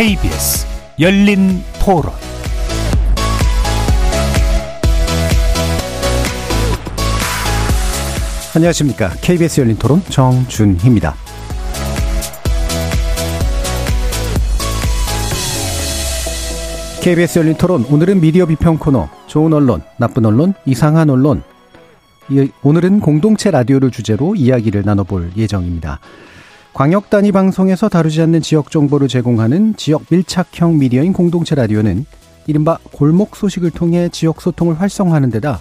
KBS 열린 토론 안녕하십니까. KBS 열린 토론 정준희입니다. KBS 열린 토론 오늘은 미디어 비평 코너 좋은 언론, 나쁜 언론, 이상한 언론 오늘은 공동체 라디오를 주제로 이야기를 나눠볼 예정입니다. 광역 단위 방송에서 다루지 않는 지역 정보를 제공하는 지역 밀착형 미디어인 공동체 라디오는 이른바 골목 소식을 통해 지역 소통을 활성화하는 데다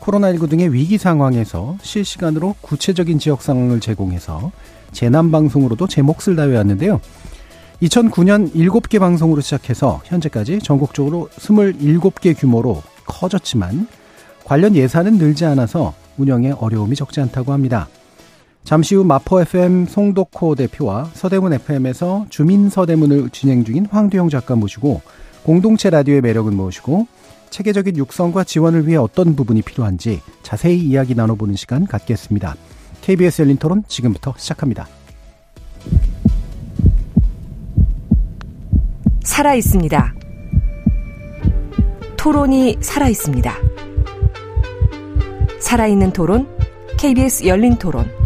코로나19 등의 위기 상황에서 실시간으로 구체적인 지역 상황을 제공해서 재난 방송으로도 제 몫을 다해왔는데요. 2009년 7개 방송으로 시작해서 현재까지 전국적으로 27개 규모로 커졌지만 관련 예산은 늘지 않아서 운영에 어려움이 적지 않다고 합니다. 잠시 후 마포 FM 송도코 대표와 서대문 FM에서 주민 서대문을 진행 중인 황두영 작가 모시고 공동체 라디오의 매력을 모시고 체계적인 육성과 지원을 위해 어떤 부분이 필요한지 자세히 이야기 나눠보는 시간 갖겠습니다. KBS 열린 토론 지금부터 시작합니다. 살아 있습니다. 토론이 살아 있습니다. 살아있는 토론, KBS 열린 토론.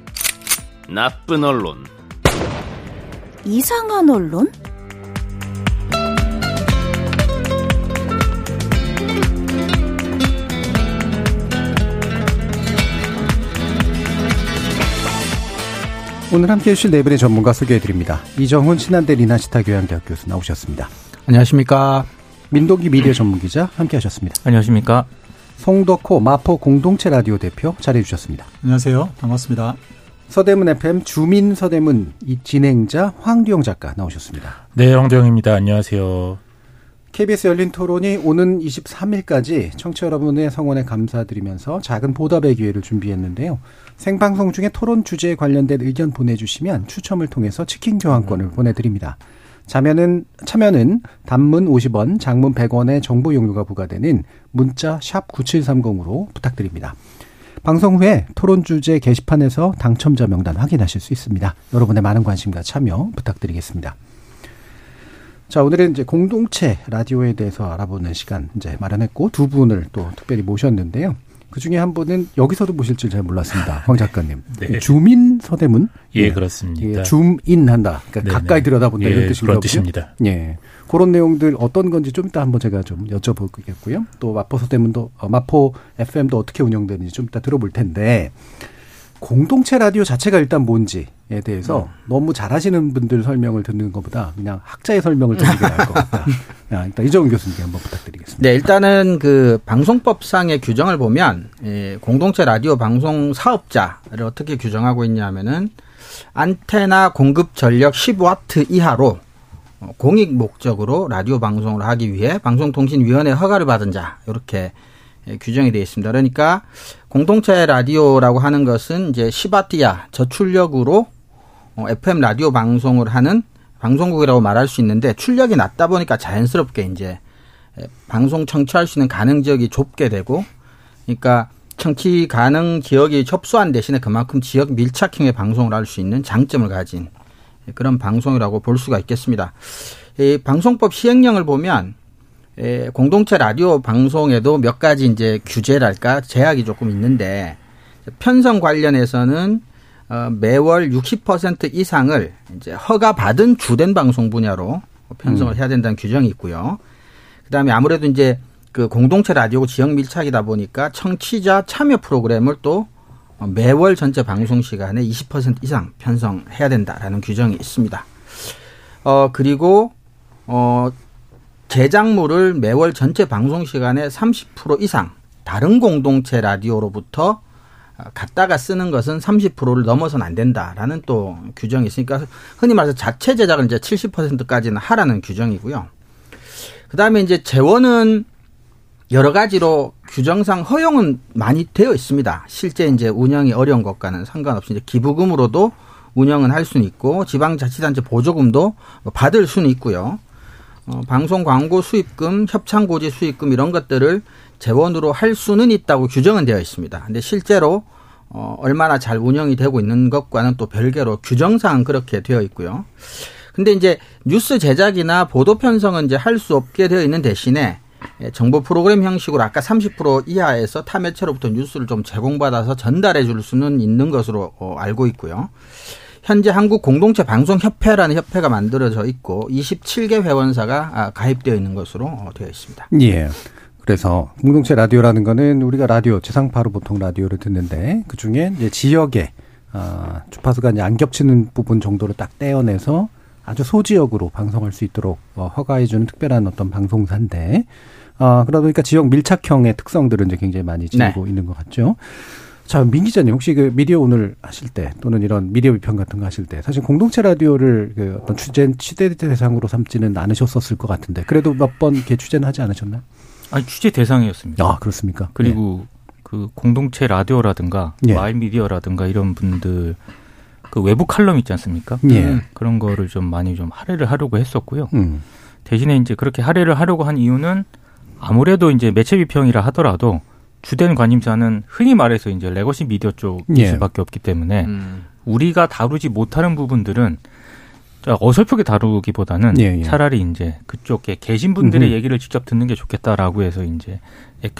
나쁜 언론, 이상한 언론? 오늘 함께해 주실 네 분의 전문가 소개해 드립니다. 이정훈 신한대 리나시타 교양대학 교수 나오셨습니다. 안녕하십니까. 민동기 미디어 전문기자 함께하셨습니다. 안녕하십니까. 송덕호 마포 공동체 라디오 대표 자리해 주셨습니다. 안녕하세요. 반갑습니다. 서대문 FM 주민 서대문 이 진행자 황두영 작가 나오셨습니다. 네, 황두영입니다. 안녕하세요. KBS 열린 토론이 오는 23일까지 청취자 여러분의 성원에 감사드리면서 작은 보답의 기회를 준비했는데요. 생방송 중에 토론 주제에 관련된 의견 보내주시면 추첨을 통해서 치킨 교환권을 음. 보내드립니다. 참여는, 참여는 단문 50원, 장문 100원의 정보 용료가 부과되는 문자 샵 9730으로 부탁드립니다. 방송 후에 토론 주제 게시판에서 당첨자 명단 확인하실 수 있습니다. 여러분의 많은 관심과 참여 부탁드리겠습니다. 자, 오늘은 이제 공동체 라디오에 대해서 알아보는 시간 이제 마련했고 두 분을 또 특별히 모셨는데요. 그 중에 한 분은 여기서도 보실 줄 잘 몰랐습니다. 황 작가님. 네. 주민 서대문? 예, 네. 그렇습니다. 예, 줌인 한다. 그러니까. 가까이 들여다본다 예, 이런 뜻인 그런 뜻입니다. 예. 그런 내용들 어떤 건지 좀 이따 한번 제가 좀 여쭤보겠고요. 또 마포 서대문도, 어, 마포 FM도 어떻게 운영되는지 좀 이따 들어볼 텐데, 공동체 라디오 자체가 일단 뭔지에 대해서 음. 너무 잘하시는 분들 설명을 듣는 것보다 그냥 학자의 설명을 듣는 게 나을 것 같다. 야, 일단 이정훈 교수님께 한번 부탁드리겠습니다. 네, 일단은 그 방송법상의 규정을 보면 예, 공동체 라디오 방송 사업자를 어떻게 규정하고 있냐면은 안테나 공급 전력 10와트 이하로 공익 목적으로 라디오 방송을 하기 위해 방송통신위원회 허가를 받은 자 이렇게 예, 규정이 되어 있습니다. 그러니까 공동체 라디오라고 하는 것은 이제 시바티아 저출력으로 FM 어, 라디오 방송을 하는 방송국이라고 말할 수 있는데 출력이 낮다 보니까 자연스럽게 이제 예, 방송 청취할 수 있는 가능 지역이 좁게 되고 그러니까 청취 가능 지역이 접수한 대신에 그만큼 지역 밀착형의 방송을 할 수 있는 장점을 가진 그런 방송이라고 볼 수가 있겠습니다. 이 방송법 시행령을 보면 에, 공동체 라디오 방송에도 몇 가지 이제 규제랄까 제약이 조금 있는데 편성 관련해서는 어, 매월 60% 이상을 이제 허가 받은 주된 방송 분야로 편성을 음. 해야 된다는 규정이 있고요. 그다음에 아무래도 이제 그 공동체 라디오 지역 밀착이다 보니까 청취자 참여 프로그램을 또 매월 전체 방송 시간에 20% 이상 편성해야 된다라는 규정이 있습니다. 어 그리고 어 제작물을 매월 전체 방송 시간의 30% 이상 다른 공동체 라디오로부터 갖다가 쓰는 것은 30%를 넘어서는 안 된다라는 또 규정이 있으니까 흔히 말해서 자체 제작을 이제 70%까지는 하라는 규정이고요. 그 다음에 이제 재원은 여러 가지로 규정상 허용은 많이 되어 있습니다. 실제 이제 운영이 어려운 것과는 상관없이 이제 기부금으로도 운영은 할 수는 있고 지방자치단체 보조금도 받을 수는 있고요. 어, 방송 광고 수입금, 협찬 고지 수입금 이런 것들을 재원으로 할 수는 있다고 규정은 되어 있습니다. 근데 실제로 어, 얼마나 잘 운영이 되고 있는 것과는 또 별개로 규정상 그렇게 되어 있고요. 근데 이제 뉴스 제작이나 보도 편성은 이제 할 수 없게 되어 있는 대신에 예, 정보 프로그램 형식으로 아까 30% 이하에서 타 매체로부터 뉴스를 좀 제공받아서 전달해 줄 수는 있는 것으로 어, 알고 있고요. 현재 한국 공동체 방송 협회라는 협회가 만들어져 있고 27개 회원사가 아, 가입되어 있는 것으로 어, 되어 있습니다. 예. 그래서 공동체 라디오라는 거는 우리가 라디오 지상파로 보통 라디오를 듣는데 그 중에 이제 지역에 아, 주파수가 이제 안 겹치는 부분 정도를 딱 떼어내서 아주 소지역으로 방송할 수 있도록 어, 허가해주는 특별한 어떤 방송사인데, 아, 그러다 보니까 지역 밀착형의 특성들은 이제 굉장히 많이 지니고 네. 있는 것 같죠. 자, 민 기자님, 혹시 그 미디어 오늘 하실 때, 또는 이런 미디어 비평 같은 거 하실 때, 사실 공동체 라디오를 그 어떤 취재, 취재 대상으로 삼지는 않으셨었을 것 같은데, 그래도 몇 번 이렇게 취재는 하지 않으셨나요? 아니, 취재 대상이었습니다. 아, 그렇습니까? 그리고 네. 그 공동체 라디오라든가, 네. 마을 미디어라든가 이런 분들, 그 외부 칼럼 있지 않습니까? 예. 그런 거를 좀 많이 좀 할애를 하려고 했었고요. 음. 대신에 이제 그렇게 할애를 하려고 한 이유는 아무래도 이제 매체 비평이라 하더라도 주된 관심사는 흔히 말해서 이제 legacy 미디어 쪽일 예. 수밖에 없기 때문에 음. 우리가 다루지 못하는 부분들은 어설프게 다루기보다는 예, 예. 차라리 이제 그쪽에 계신 분들의 음흠. 얘기를 직접 듣는 게 좋겠다라고 해서 이제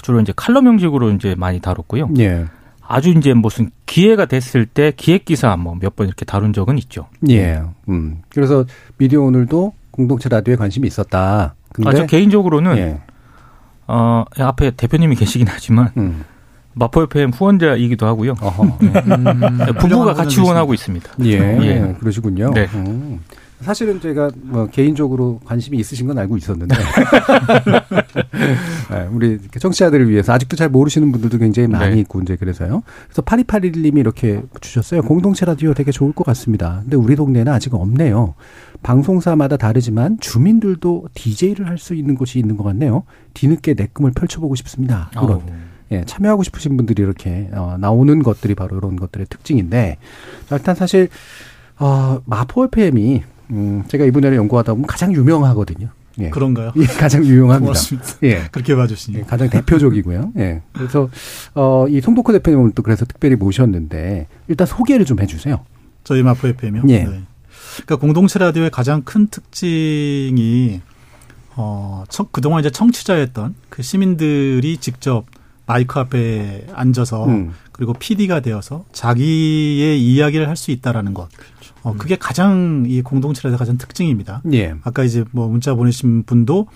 주로 이제 칼럼 형식으로 이제 많이 다뤘고요. 예. 아주 이제 무슨 기회가 됐을 때 기획 기사 뭐 몇 번 이렇게 다룬 적은 있죠. 예. 음. 그래서 미디어 오늘도 공동체 라디오에 관심이 있었다. 근데 아, 저 개인적으로는 예. 어, 앞에 대표님이 계시긴 하지만 음. 마포 FM 후원자이기도 하고요. 네. 음. 부부가 같이 후원하고 있습니다. 예, 예. 그러시군요. 네. 음. 사실은 제가 뭐 개인적으로 관심이 있으신 건 알고 있었는데 네, 우리 청취자들을 위해서 아직도 잘 모르시는 분들도 굉장히 많이 네. 있고 이제 그래서요. 그래서 파리파리님이 이렇게 주셨어요. 공동체 라디오 되게 좋을 것 같습니다. 근데 우리 동네는 아직 없네요. 방송사마다 다르지만 주민들도 DJ를 할 수 있는 곳이 있는 것 같네요. 뒤늦게 내 꿈을 펼쳐보고 싶습니다. 그런. 예, 참여하고 싶으신 분들이 이렇게 어, 나오는 것들이 바로 이런 것들의 특징인데 일단 사실 어, 마포 FM이 음, 제가 이 분야를 연구하다 보면 가장 유명하거든요. 예. 그런가요? 예, 가장 유용합니다. 고맙습니다. 예. 그렇게 봐주시니. 예, 가장 대표적이고요. 예. 그래서, 어, 이 송도크 대표님은 또 그래서 특별히 모셨는데, 일단 소개를 좀 해주세요. 저희 마포 FM이요? 예. 네. 그러니까 공동체 라디오의 가장 큰 특징이, 어, 청, 그동안 이제 청취자였던 그 시민들이 직접 마이크 앞에 앉아서 음. 그리고 PD가 되어서 자기의 이야기를 할 수 있다라는 것. 어, 그게 가장 이 공동체에서 가장 특징입니다. 예. 아까 이제 뭐 문자 보내신 분도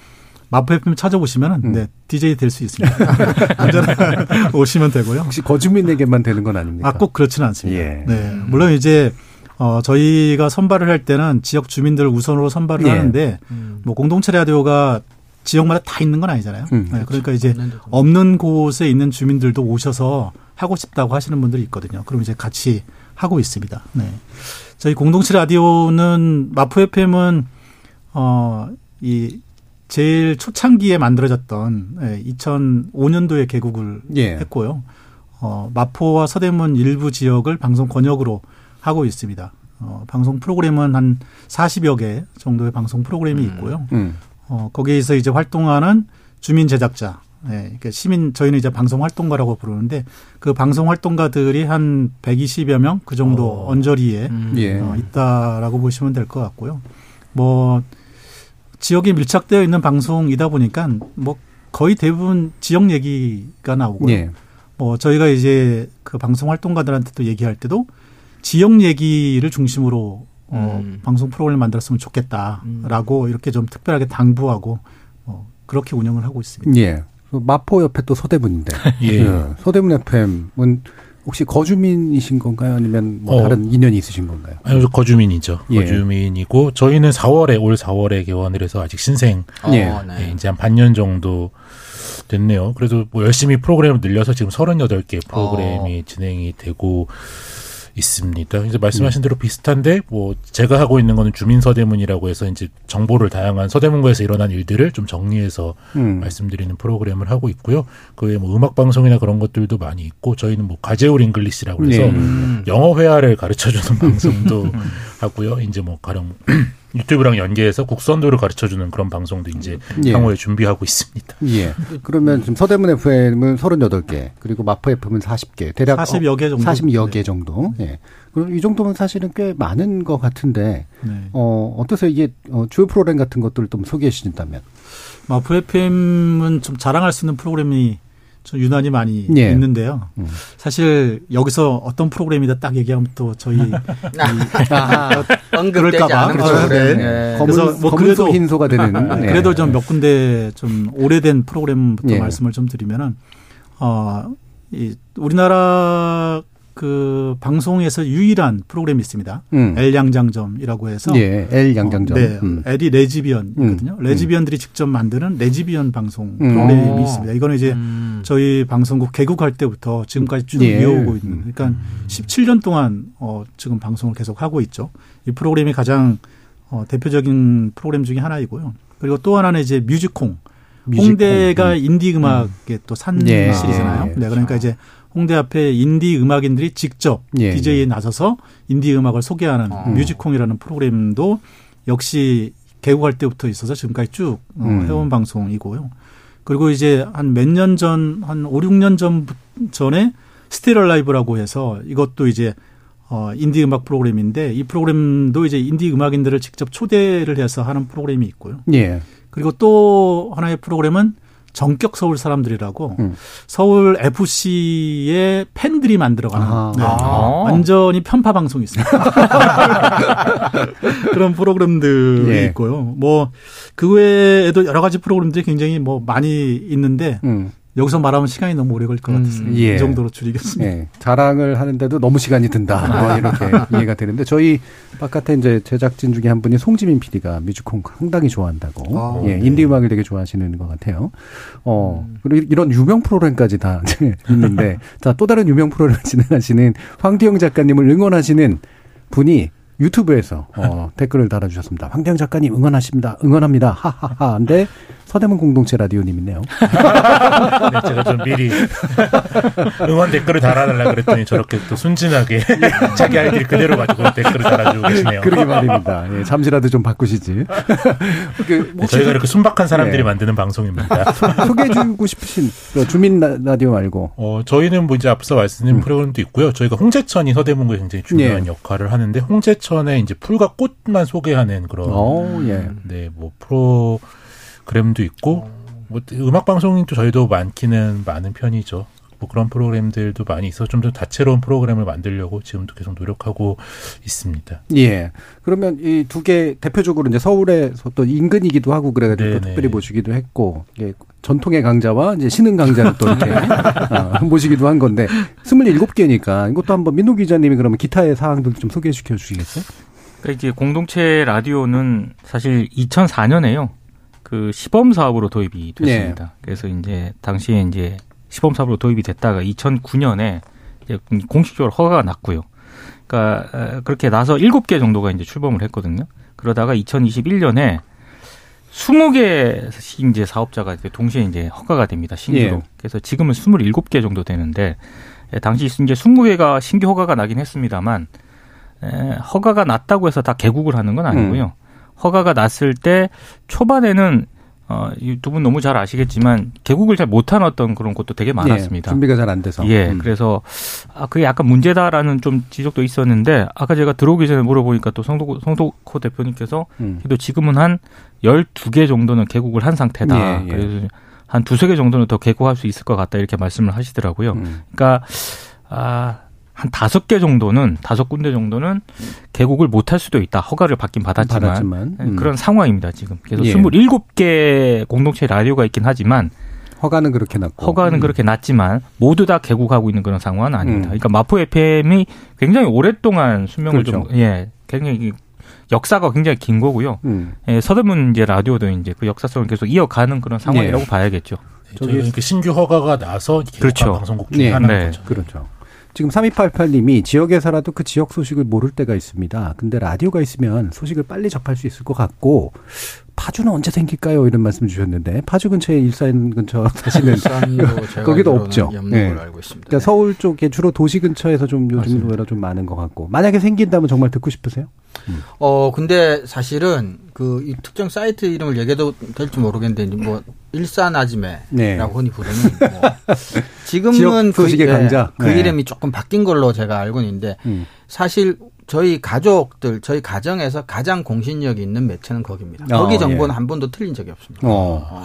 마포 FM 찾아보시면은 음. 네 DJ 될 수 있습니다. 언제나 오시면 되고요. 혹시 거주민에게만 되는 건 아닙니까? 아 꼭 그렇지는 않습니다. 예. 네 물론 이제 어 저희가 선발을 할 때는 지역 주민들 우선으로 선발을 예. 하는데 음. 뭐 공동체 라디오가 지역마다 다 있는 건 아니잖아요. 음, 네, 그러니까 이제 없는 곳에 있는 주민들도 오셔서 하고 싶다고 하시는 분들이 있거든요. 그럼 이제 같이 하고 있습니다. 네. 저희 공동체 라디오는 마포 FM은 어 이 제일 초창기에 만들어졌던 예, 2005년도에 개국을 예. 했고요. 어 마포와 서대문 일부 지역을 방송 권역으로 하고 있습니다. 어 방송 프로그램은 한 40여 개 정도의 방송 프로그램이 음. 있고요. 음. 어 거기에서 이제 활동하는 주민 제작자 예, 그러니까 시민 저희는 이제 방송 활동가라고 부르는데 그 방송 활동가들이 한 120여 명 그 정도 어. 언저리에 음. 예. 어, 있다라고 보시면 될 것 같고요. 뭐 지역에 밀착되어 있는 방송이다 보니까 뭐 거의 대부분 지역 얘기가 나오고요. 예. 뭐 저희가 이제 그 방송 활동가들한테도 얘기할 때도 지역 얘기를 중심으로 어, 음. 방송 프로그램을 만들었으면 좋겠다라고 음. 이렇게 좀 특별하게 당부하고 어, 그렇게 운영을 하고 있습니다. 예. 그 마포 옆에 또 서대문인데. 예. 예. 서대문 FM은 혹시 거주민이신 건가요? 아니면 뭐 어. 다른 인연이 있으신 건가요? 아니요, 거주민이죠. 예. 거주민이고 저희는 4월에 올 4월에 개원을 해서 아직 신생. 어, 예. 네. 예, 이제 한 반년 정도 됐네요. 그래서 뭐 열심히 프로그램을 늘려서 지금 38개 프로그램이 어. 진행이 되고 있습니다. 이제 말씀하신 음. 대로 비슷한데 뭐 제가 하고 있는 거는 주민 서대문이라고 해서 이제 정보를 다양한 서대문구에서 일어난 일들을 좀 정리해서 음. 말씀드리는 프로그램을 하고 있고요. 그 외에 뭐 음악 방송이나 그런 것들도 많이 있고 저희는 뭐 가재울 English라고 해서 네. 영어 회화를 가르쳐 주는 방송도 하고요. 이제 뭐 가령 유튜브랑 연계해서 국선도를 가르쳐주는 그런 방송도 이제 예. 향후에 준비하고 있습니다. 예. 그러면 지금 서대문 FM은 38개, 그리고 마포 FM은 40개, 대략 40여 개 정도. 40여 개 정도. 예. 그럼 이 정도면 사실은 꽤 많은 것 같은데, 네. 어, 어떠세요? 이게 어, 주요 프로그램 같은 것들을 좀 소개해 주신다면. 마포 FM은 좀 자랑할 수 있는 프로그램이 좀 유난히 많이 예. 있는데요. 음. 사실 여기서 어떤 프로그램이다 딱 얘기하면 또 저희 아, 언급될까봐 그렇죠. 네. 네. 그래서 뭐 그래도 흰소가 되는 네. 그래도 좀 몇 군데 좀 오래된 프로그램부터 예. 말씀을 좀 드리면은 어 이 우리나라 그 방송에서 유일한 프로그램이 있습니다. 음. L 양장점이라고 해서 예, L 양장점. 어, 네, 음. L이 레지비언이거든요. 음. 레지비언들이 직접 만드는 레지비언 방송 음. 프로그램이 오. 있습니다. 이거는 이제 음. 저희 방송국 개국할 때부터 지금까지 쭉 예. 이어오고 있는. 그러니까 17년 동안 어 지금 방송을 계속 하고 있죠. 이 프로그램이 가장 어 대표적인 프로그램 중에 하나이고요. 그리고 또 하나는 이제 뮤직콩. 뮤직콩. 홍대가 음. 인디 음악의 또 산실이잖아요. 예. 네, 그러니까 이제 홍대 앞에 인디 음악인들이 직접 예, DJ에 예. 나서서 인디 음악을 소개하는 어. 뮤직콩이라는 프로그램도 역시 개국할 때부터 있어서 지금까지 쭉 어, 음. 해온 방송이고요. 그리고 이제 한 몇 년 전, 한 5, 6년 전 전에 스테레 라이브라고 해서 이것도 이제 어, 인디 음악 프로그램인데 이 프로그램도 이제 인디 음악인들을 직접 초대를 해서 하는 프로그램이 있고요. 예. 그리고 또 하나의 프로그램은 정격 서울 사람들이라고 음. 서울 FC의 팬들이 만들어가는 아. 네. 아. 완전히 편파 방송이 있습니다. 그런 프로그램들이 예. 있고요. 뭐 그 외에도 여러 가지 프로그램들이 굉장히 뭐 많이 있는데 음. 여기서 말하면 시간이 너무 오래 걸릴 것 음, 같아서 음, 예. 이 정도로 줄이겠습니다. 예. 자랑을 하는데도 너무 시간이 든다. 뭐 이렇게 이해가 되는데 저희 바깥에 이제 제작진 중에 한 분이 송지민 PD가 뮤직콩 상당히 좋아한다고. 아, 예, 네. 인디 음악을 되게 좋아하시는 것 같아요. 어, 음. 그리고 이런 유명 프로그램까지 다 있는데 자, 또 다른 유명 프로그램 진행하시는 황태영 작가님을 응원하시는 분이 유튜브에서 어, 댓글을 달아주셨습니다. 황대영 작가님 응원하십니다. 응원합니다. 하하하. 근데 서대문 공동체 라디오님 있네요. 네, 제가 좀 미리 응원 댓글을 달아달라 그랬더니 저렇게 또 순진하게 자기 아이들이 그대로 가지고 댓글을 달아주고 계시네요. 그러게 말입니다. 예, 잠시라도 좀 바꾸시지. 그, 네, 저희가 이렇게 순박한 사람들이 네. 만드는 방송입니다. 소개해주고 싶으신 그 주민 라디오 말고. 어, 저희는 뭐 이제 앞서 말씀드린 음. 프로그램도 있고요. 저희가 홍제천이 서대문구에 굉장히 중요한 네. 역할을 하는데 홍제천에 이제 풀과 꽃만 소개하는 그런 오, 예. 네, 뭐 프로 그램도 있고 뭐 음악 방송도 저희도 많기는 많은 편이죠. 뭐 그런 프로그램들도 많이 있어 좀 더 다채로운 프로그램을 만들려고 지금도 계속 노력하고 있습니다. 예. 그러면 이 두 개 대표적으로 이제 서울에서 또 인근이기도 하고 그래가지고 또 특별히 모시기도 했고 이게 전통의 강자와 이제 신흥 강자를 또 이렇게 어, 모시기도 한 건데 스물일곱 개니까 이것도 한번 민노 기자님이 그러면 기타의 사항들 좀 소개시켜 주시겠어요? 그러니까 이제 공동체 라디오는 사실 2004년에요. 그 시범 사업으로 도입이 됐습니다. 네. 그래서 이제 당시에 이제 시범 사업으로 도입이 됐다가 2009년에 이제 공식적으로 허가가 났고요. 그러니까 그렇게 나서 7개 정도가 이제 출범을 했거든요. 그러다가 2021년에 20개 이제 사업자가 동시에 이제 허가가 됩니다. 신규로. 예. 그래서 지금은 27개 정도 되는데 당시 이제 20개가 신규 허가가 나긴 했습니다만 허가가 났다고 해서 다 개국을 하는 건 아니고요. 음. 허가가 났을 때 초반에는 어, 두분 너무 잘 아시겠지만 개국을 잘 못한 어떤 그런 것도 되게 많았습니다. 예, 준비가 잘 안 돼서. 예, 음. 그래서 아 그게 약간 문제다라는 좀 지적도 있었는데 아까 제가 들어오기 전에 물어보니까 또 성도 성도코 대표님께서 음. 그래도 지금은 한 열두 개 정도는 개국을 한 상태다. 예, 예. 그래서 한 두세 개 정도는 더 개국할 수 있을 것 같다 이렇게 말씀을 하시더라고요. 음. 그러니까 아 한 다섯 개 정도는 다섯 군데 정도는 개국을 못할 수도 있다. 허가를 받긴 받았지만, 받았지만. 음. 그런 상황입니다. 지금. 그래서 예. 27개 공동체 라디오가 있긴 하지만 허가는 그렇게 났고 허가는 음. 그렇게 났지만 모두 다 개국하고 있는 그런 상황은 아닙니다. 음. 그러니까 마포 FM이 굉장히 오랫동안 수명을 그렇죠. 좀 예, 굉장히 역사가 굉장히 긴 거고요. 음. 예, 서대문 이제 라디오도 이제 그 역사성을 계속 이어가는 그런 상황이라고 예. 봐야겠죠. 저기 그 신규 허가가 나서 그렇죠. 방송국 중에 네. 하나인 네. 거죠. 그렇죠. 지금 3288님이 지역에서라도 그 지역 소식을 모를 때가 있습니다. 근데 라디오가 있으면 소식을 빨리 접할 수 있을 것 같고 파주는 언제 생길까요? 이런 말씀 주셨는데 파주 근처에 일산 근처 사시는 거기도 없죠. 네. 그러니까 서울 쪽에 주로 도시 근처에서 좀 요즘 노래가 좀 많은 것 같고 만약에 생긴다면 정말 듣고 싶으세요? 음. 어 근데 사실은 그 이 특정 사이트 이름을 얘기해도 될지 모르겠는데 뭐 일산 아지매라고 네. 흔히 부르는 뭐 지금은 그, 예, 강자. 그 네. 이름이 조금 바뀐 걸로 제가 알고 있는데 음. 사실 저희 가족들, 저희 가정에서 가장 공신력이 있는 매체는 거기입니다. 어, 거기 정보는 예. 한 번도 틀린 적이 없습니다. 어. 어.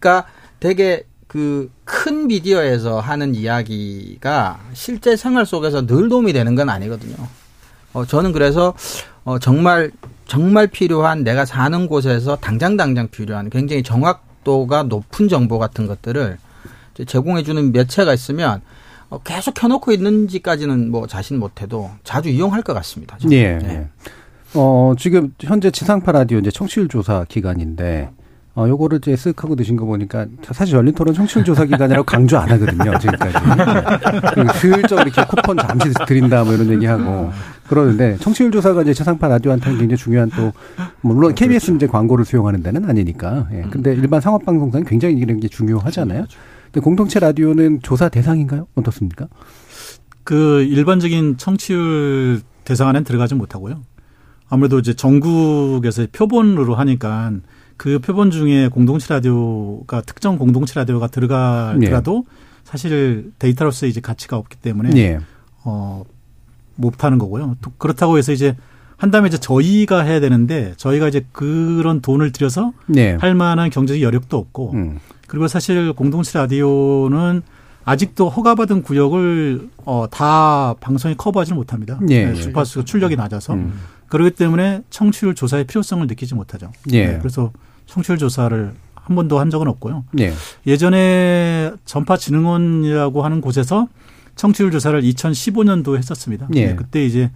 그러니까 되게 그큰 미디어에서 하는 이야기가 실제 생활 속에서 늘 도움이 되는 건 아니거든요. 어, 저는 그래서 어, 정말 정말 필요한 내가 사는 곳에서 당장 당장 필요한 굉장히 정확도가 높은 정보 같은 것들을 제공해주는 매체가 있으면 어, 계속 켜놓고 있는지까지는 뭐 자신 못해도 자주 이용할 것 같습니다. 저는. 예. 네. 어, 지금 현재 지상파 라디오 이제 청취율 조사 기간인데 어, 요거를 이제 쓱 하고 드신 거 보니까 사실 열린 토론 청취율 조사 기간이라고 강조 안 하거든요, 지금까지. 네. 슬쩍 이렇게 쿠폰 잠시 드린다 뭐 이런 얘기하고 그러는데 청취율 조사가 이제 지상파 라디오한테는 굉장히 중요한 또 물론 KBS 그렇죠. 이제 광고를 수용하는 데는 아니니까. 예. 근데 일반 상업 방송사는 굉장히 이런 게 중요하잖아요. 근데 공동체 라디오는 조사 대상인가요? 어떻습니까? 그 일반적인 청취율 대상 안에 들어가지 못하고요. 아무래도 이제 전국에서 표본으로 하니까 그 표본 중에 공동체 라디오가 특정 공동체 라디오가 들어가더라도 네. 사실 데이터로서 이제 가치가 없기 때문에 네. 어 못하는 거고요. 또 그렇다고 해서 이제 한 다음에 이제 저희가 해야 되는데 저희가 이제 그런 돈을 들여서 네. 할 만한 경제적 여력도 없고 음. 그리고 사실 공동체 라디오는 아직도 허가받은 구역을 어, 다 방송에 커버하지는 못합니다. 예. 네, 주파수 출력이 낮아서 음. 그렇기 때문에 청취율 조사의 필요성을 느끼지 못하죠. 예. 네, 그래서 청취율 조사를 한 번도 한 적은 없고요. 예. 예전에 전파진흥원이라고 하는 곳에서 청취율 조사를 2015년도에 했었습니다. 예. 네, 그때 이제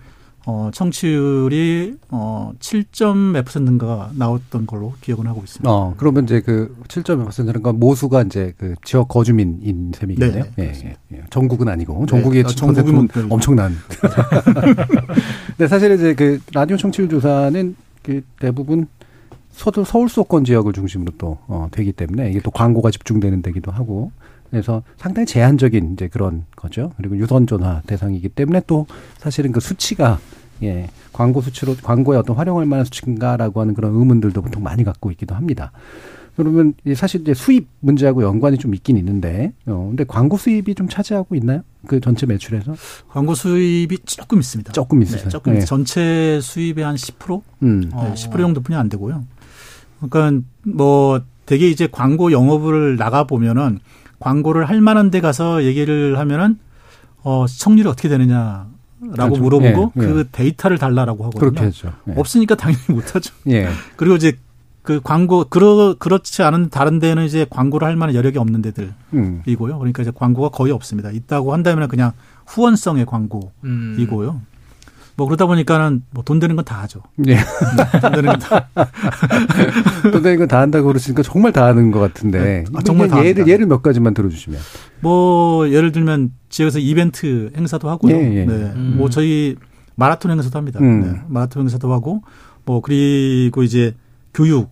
어, 청취율이 어, 7점 몇 퍼센트인가 나왔던 걸로 기억을 하고 있습니다. 어, 그러면 이제 그 7점 몇 퍼센트는 건 모수가 이제 그 지역 거주민인 셈이겠네요. 네, 예, 예, 예. 전국은 아니고 전국의 네, 전국은 엄청난. 근데 사실 이제 그 라디오 청취율 조사는 그 대부분 서울 서울 수도권 지역을 중심으로 또 어, 되기 때문에 이게 또 광고가 집중되는 데기도 하고 그래서 상당히 제한적인 이제 그런 거죠. 그리고 유선 전화 대상이기 때문에 또 사실은 그 수치가 예, 광고 수치로 광고에 어떤 활용할 만한 수치인가라고 하는 그런 의문들도 보통 많이 갖고 있기도 합니다. 그러면 사실 이제 수입 문제하고 연관이 좀 있긴 있는데, 어, 근데 광고 수입이 좀 차지하고 있나요? 그 전체 매출에서? 광고 수입이 조금 있습니다. 조금 있으세요? 네, 조금 네. 전체 수입의 한 10%? 음. 네, 10% 정도뿐이 안 되고요. 그러니까 뭐 되게 이제 광고 영업을 나가 보면은 광고를 할 만한 데 가서 얘기를 하면은 어 시청률이 어떻게 되느냐 라고 그렇죠. 물어보고 예, 예. 그 데이터를 달라라고 하거든요. 그렇게 하죠. 예. 없으니까 당연히 못 하죠. 예. 그리고 이제 그 광고 그러 그렇지 않은 다른 데는 이제 광고를 할 만한 여력이 없는 데들이고요. 음. 그러니까 이제 광고가 거의 없습니다. 있다고 한다면 그냥 후원성의 광고이고요. 음. 뭐 그러다 보니까는 뭐 돈 되는 건 다 하죠. 예. 돈 되는 건 다. 돈 되는 건 다 한다고 그러시니까 정말 다 하는 것 같은데. 네. 아, 정말 다 예를, 예를 몇 가지만 들어주시면. 뭐 예를 들면 지역에서 이벤트 행사도 하고요. 예, 예. 네. 음. 뭐 저희 마라톤 행사도 합니다. 음. 네. 마라톤 행사도 하고 뭐 그리고 이제 교육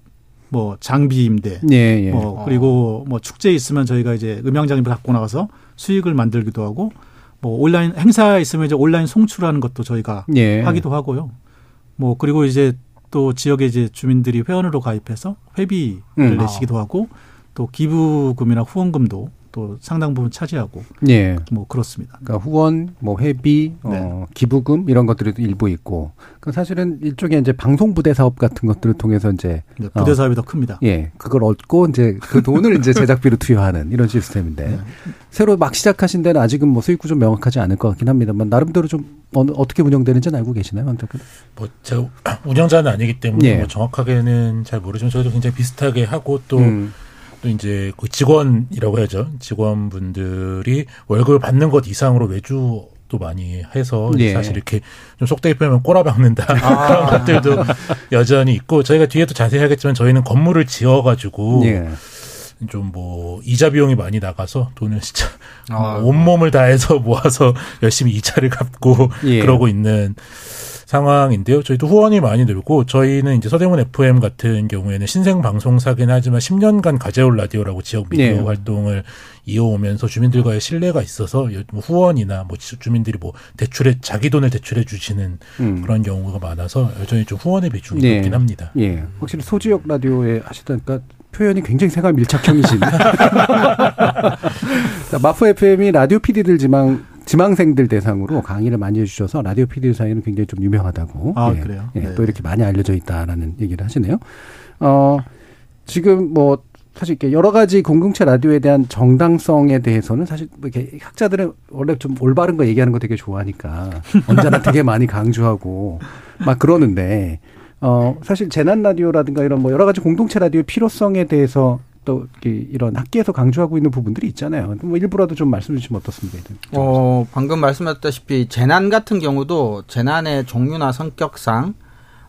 뭐 장비 임대, 예, 예. 뭐 그리고 뭐 축제 있으면 저희가 이제 음향 장비 갖고 나가서 수익을 만들기도 하고 뭐 온라인 행사 있으면 이제 온라인 송출하는 것도 저희가 예. 하기도 하고요. 뭐 그리고 이제 또 지역에 이제 주민들이 회원으로 가입해서 회비를 음. 내시기도 하고 또 기부금이나 후원금도 또 상당 부분 차지하고 예. 뭐 그렇습니다. 그러니까 후원, 뭐 회비, 어, 네. 어, 기부금 이런 것들이 일부 있고 그 사실은 일종의 이제 방송 부대 사업 같은 것들을 통해서 이제 네, 부대 사업이 어, 더 큽니다. 예, 그걸 얻고 이제 그 돈을 이제 제작비로 투여하는 이런 시스템인데 네. 새로 막 시작하신 데는 아직은 뭐 수익 구조 명확하지 않을 것 같긴 합니다만 나름대로 좀 어느 어떻게 운영되는지는 알고 계시나요, 황태분? 뭐 제가 운영자는 아니기 때문에 예. 뭐 정확하게는 잘 모르지만 저희도 굉장히 비슷하게 하고 또 음. 또 이제 그 직원이라고 해야죠. 직원분들이 월급을 받는 것 이상으로 외주 도 많이 해서 예. 사실 이렇게 좀 속되게 표현하면 꼬라박는다 아. 그런 것들도 여전히 있고 저희가 뒤에도 자세히 하겠지만 저희는 건물을 지어가지고 예. 좀뭐 이자 비용이 많이 나가서 돈을 진짜 아, 온 몸을 다해서 모아서 열심히 이자를 갚고 예. 그러고 있는 상황인데요. 저희도 후원이 많이 늘고 저희는 이제 서대문 FM 같은 경우에는 신생 방송사긴 하지만 10년간 가재올 라디오라고 지역 미디어 네. 활동을 이어오면서 주민들과의 신뢰가 있어서 뭐 후원이나 뭐 주민들이 뭐 대출에 자기 돈을 대출해 주시는 음. 그런 경우가 많아서 여전히 좀 후원의 비중이 네. 높긴 합니다. 예. 확실히 소지역 라디오에 하시다니까 표현이 굉장히 생활 밀착형이신. 마포 FM이 라디오 PD들 지망 지망생들 대상으로 강의를 많이 해주셔서 라디오 PD 사이에는 굉장히 좀 유명하다고. 아, 예, 그래요? 예, 네. 또 이렇게 많이 알려져 있다라는 얘기를 하시네요. 어, 지금 뭐, 사실 이렇게 여러 가지 공동체 라디오에 대한 정당성에 대해서는 사실 뭐 이렇게 학자들은 원래 좀 올바른 거 얘기하는 거 되게 좋아하니까 언제나 되게 많이 강조하고 막 그러는데 어 사실 재난 라디오라든가 이런 뭐 여러 가지 공동체 라디오의 필요성에 대해서 또 이런 학계에서 강조하고 있는 부분들이 있잖아요. 뭐 일부라도 좀 말씀 주시면 어떻습니까? 어, 방금 말씀하셨다시피 재난 같은 경우도 재난의 종류나 성격상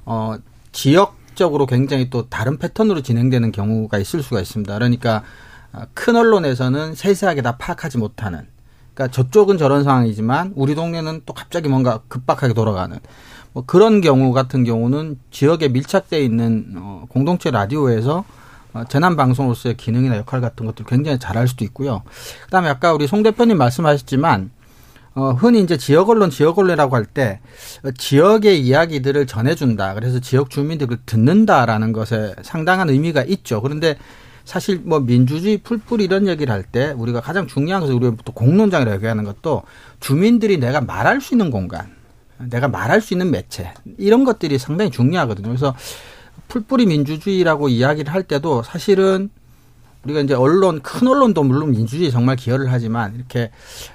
어, 지역적으로 굉장히 또 다른 패턴으로 진행되는 경우가 있을 수가 있습니다. 그러니까 어, 큰 언론에서는 세세하게 다 파악하지 못하는 그러니까 저쪽은 저런 상황이지만 우리 동네는 또 갑자기 뭔가 급박하게 돌아가는 뭐 그런 경우 같은 경우는 지역에 밀착돼 있는 어, 공동체 라디오에서 어, 재난 방송으로서의 기능이나 역할 같은 것들 굉장히 잘할 수도 있고요. 그다음에 아까 우리 송 대표님 말씀하셨지만 어, 흔히 이제 지역 언론, 지역 언론이라고 할 때 지역의 이야기들을 전해준다. 그래서 지역 주민들을 듣는다라는 것에 상당한 의미가 있죠. 그런데 사실 뭐 민주주의 풀뿌 이런 얘기를 할 때 우리가 가장 중요한 것은 우리가 또 공론장이라고 얘기하는 것도 주민들이 내가 말할 수 있는 공간, 내가 말할 수 있는 매체 이런 것들이 상당히 중요하거든요. 그래서 풀뿌리 민주주의라고 이야기를 할 때도 사실은 우리가 이제 언론 큰 언론도 물론 민주주의 정말 기여를 하지만 이렇게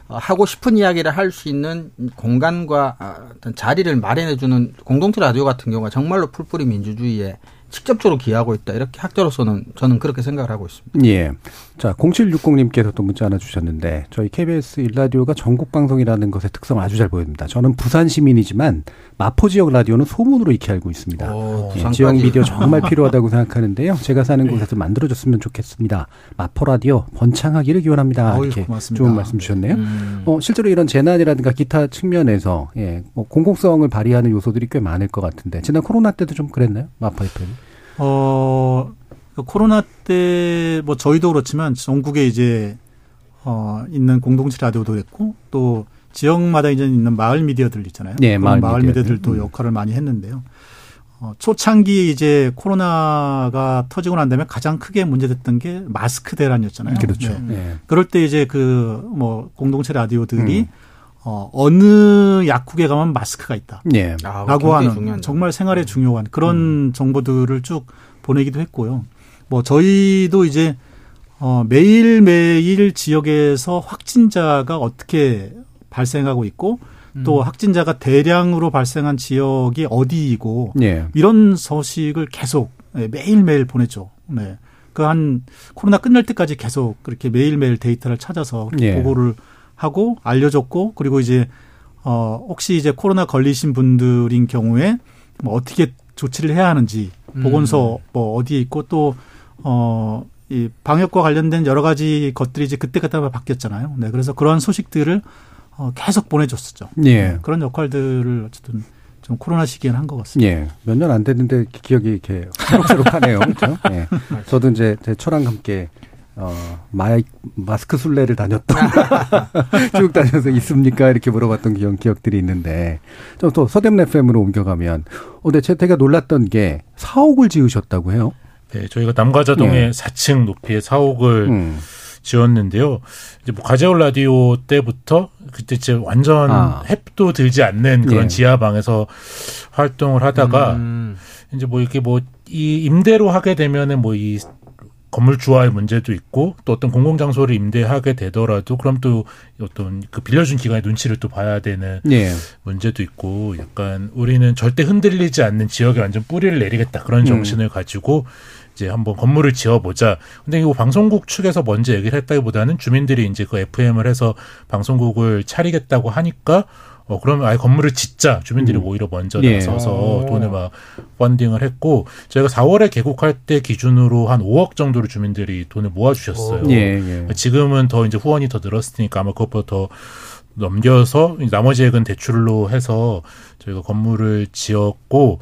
어, 하고 싶은 이야기를 할 수 있는 공간과 어, 어떤 자리를 마련해 주는 공동체 라디오 같은 경우가 정말로 풀뿌리 민주주의에 직접적으로 기여하고 있다. 이렇게 학자로서는 저는 그렇게 생각을 하고 있습니다. 예. 자, 0760님께서 또 문자 하나 주셨는데 저희 KBS 일라디오가 전국 방송이라는 것의 특성 아주 잘 보입니다. 저는 부산 시민이지만 마포 지역 라디오는 소문으로 익히 알고 있습니다. 오, 예, 지역 미디어 정말 필요하다고 생각하는데요. 제가 사는 곳에서 만들어졌으면 좋겠습니다. 마포 라디오 번창하기를 기원합니다. 이렇게 고맙습니다. 좋은 말씀 주셨네요. 음. 어, 실제로 이런 재난이라든가 기타 측면에서 예, 뭐 공공성을 발휘하는 요소들이 꽤 많을 것 같은데 지난 코로나 때도 좀 그랬나요? 마포 FM? 어, 그 코로나 때 뭐 저희도 그렇지만 전국에 이제 어 있는 공동체 라디오도 그랬고 또 지역마다 이제 있는 마을 미디어들 있잖아요. 네, 마을, 마을 미디어들 도 음. 역할을 많이 했는데요. 어, 초창기 이제 코로나가 터지고 난 다음에 가장 크게 문제됐던 게 마스크 대란이었잖아요. 그렇죠. 네. 네. 그럴 때 이제 그 뭐 공동체 라디오들이 음. 어, 어느 약국에 가면 마스크가 있다. 네. 아, 라고 하는 중요한 정말 생활에 음. 중요한 그런 음. 정보들을 쭉 보내기도 했고요. 뭐 저희도 이제 어, 매일매일 지역에서 확진자가 어떻게 발생하고 있고 또 음. 확진자가 대량으로 발생한 지역이 어디이고 네. 이런 소식을 계속 네, 매일매일 보냈죠. 네. 그 한 코로나 끝날 때까지 계속 그렇게 매일매일 데이터를 찾아서 네. 보고를 하고 알려줬고 그리고 이제 어 혹시 이제 코로나 걸리신 분들인 경우에 뭐 어떻게 조치를 해야 하는지 보건소 음. 뭐 어디에 있고 또어 이 방역과 관련된 여러 가지 것들이 이제 그때 그때 바뀌었잖아요. 네, 그래서 그러한 소식들을 어 계속 보내줬었죠. 예. 네, 그런 역할들을 어쨌든 좀 코로나 시기에는 한 것 같습니다. 예. 몇 년 안 됐는데 기억이 이렇게 새록새록하네요. 그렇죠? 예. 저도 이제 제 초랑 함께 어, 마, 마스크 순례를 다녔던, 쭉 다녀서 있습니까? 이렇게 물어봤던 기억, 기억들이 있는데, 좀 또 서대문 FM으로 옮겨가면, 어, 근데 제가 놀랐던 게, 사옥을 지으셨다고 해요? 네, 저희가 남과자동에 네. 4층 높이의 사옥을 음. 지었는데요. 이제 뭐 가재올 라디오 때부터 그때 이제 완전 아. 햅도 들지 않는 그런 예. 지하방에서 활동을 하다가 음. 이제 뭐 이렇게 뭐 이 임대로 하게 되면은 뭐이 건물주와의 문제도 있고 또 어떤 공공장소를 임대하게 되더라도 그럼 또 어떤 그 빌려준 기관의 눈치를 또 봐야 되는 네. 문제도 있고 약간 우리는 절대 흔들리지 않는 지역에 완전 뿌리를 내리겠다 그런 음. 정신을 음. 가지고 이제 한번 건물을 지어보자. 근데 이거 방송국 측에서 먼저 얘기를 했다기보다는 주민들이 이제 그 FM을 해서 방송국을 차리겠다고 하니까 어, 그러면 아예 건물을 짓자. 주민들이 음. 오히려 먼저 예. 나서서 예. 돈을 막 펀딩을 했고, 저희가 4월에 개국할 때 기준으로 한 5억 정도로 주민들이 돈을 모아주셨어요. 예, 예. 지금은 더 이제 후원이 더 늘었으니까 아마 그것보다 더 넘겨서 나머지 액은 대출로 해서 저희가 건물을 지었고,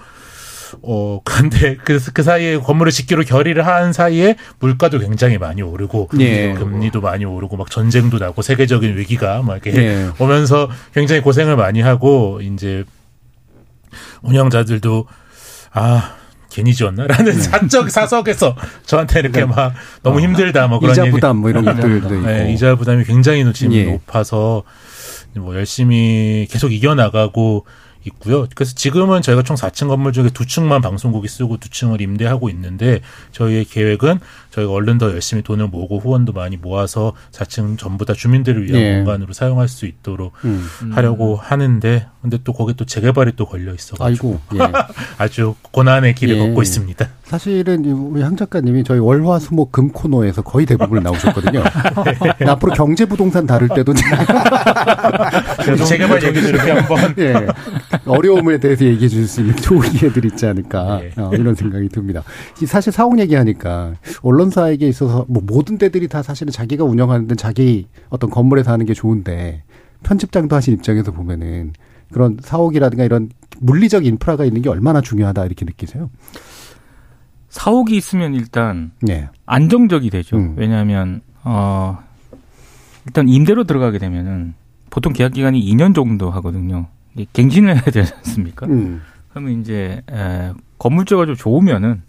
어, 근데 그, 그 사이에 건물을 짓기로 결의를 한 사이에 물가도 굉장히 많이 오르고, 예. 금리도 많이 오르고, 막 전쟁도 나고, 세계적인 위기가 막 이렇게 예. 오면서 굉장히 고생을 많이 하고, 이제 운영자들도, 아, 괜히 지었나라는 네. 사적 사석에서 저한테 이렇게 네. 막 너무 어. 힘들다 뭐 그런 이자 부담 뭐 이런 것들도 있고 네, 이자 부담이 굉장히 지금 예. 높아서 뭐 열심히 계속 이겨 나가고 있고요. 그래서 지금은 저희가 총 4층 건물 중에 두 층만 방송국이 쓰고 두 층을 임대하고 있는데 저희의 계획은 저희가 얼른 더 열심히 돈을 모으고 후원도 많이 모아서 4층 전부 다 주민들을 위한 예. 공간으로 사용할 수 있도록 음. 하려고 하는데 근데 또 거기에 또 재개발이 또 걸려 있어 가지고 예. 아주 고난의 길을 예. 걷고 있습니다. 사실은 우리 황 작가님이 저희 월화수목 금 코너에서 거의 대부분 나오셨거든요. 네. 앞으로 경제부동산 다룰 때도 재개발 얘기를 이렇게 한번 예. 어려움에 대해서 얘기해 줄 수 있는 좋은 기회들이 있지 않을까 네. 어, 이런 생각이 듭니다. 사실 사옥 얘기하니까 언론사에게 있어서 뭐 모든 데들이 다 사실은 자기가 운영하는 데 자기 어떤 건물에 사는 게 좋은데 편집장도 하신 입장에서 보면은 그런 사옥이라든가 이런 물리적 인프라가 있는 게 얼마나 중요하다 이렇게 느끼세요? 사옥이 있으면 일단 네. 안정적이 되죠. 음. 왜냐하면 어 일단 임대로 들어가게 되면은 보통 계약 기간이 2년 정도 하거든요. 갱신을 해야 되지 않습니까? 음. 그러면 이제 에, 건물주가 좀 좋으면은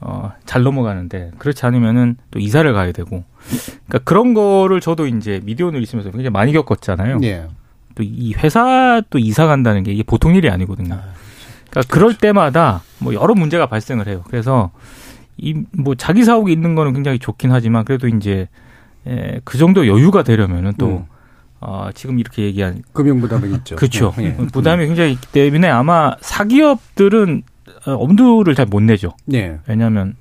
어, 잘 넘어가는데 그렇지 않으면은 또 이사를 가야 되고 그러니까 그런 거를 저도 이제 미디어를 있으면서 굉장히 많이 겪었잖아요. 예. 또이 회사 또 이사 간다는 게 이게 보통 일이 아니거든요. 아. 그러니까 그럴 때마다 뭐 여러 문제가 발생을 해요. 그래서 이 뭐 자기 사옥이 있는 거는 굉장히 좋긴 하지만 그래도 이제 에, 그 정도 여유가 되려면은 또 음. 어, 지금 이렇게 얘기한 금융 부담이 있죠. 그렇죠. 네. 부담이 굉장히 있기 때문에 아마 사기업들은 어, 엄두를 잘 못 내죠. 네. 왜냐하면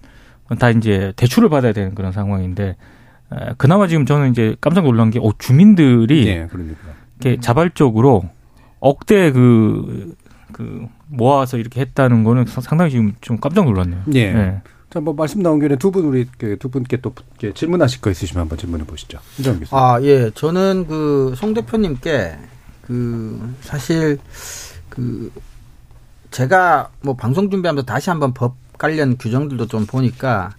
다 이제 대출을 받아야 되는 그런 상황인데 에, 그나마 지금 저는 이제 깜짝 놀란 게 어, 주민들이 네, 그러니까. 이렇게 자발적으로 억대 그, 그 모아서 이렇게 했다는 거는 상당히 지금 좀 깜짝 놀랐네요. 네. 네. 자, 뭐 말씀 나온 김에 두 분 우리 그두 분께 또 질문하실 거 있으시면 한번 질문해 보시죠. 이정 교수님. 아, 예. 저는 그 송 대표님께 그 사실 그 제가 뭐 방송 준비하면서 다시 한번 법 관련 규정들도 좀 보니까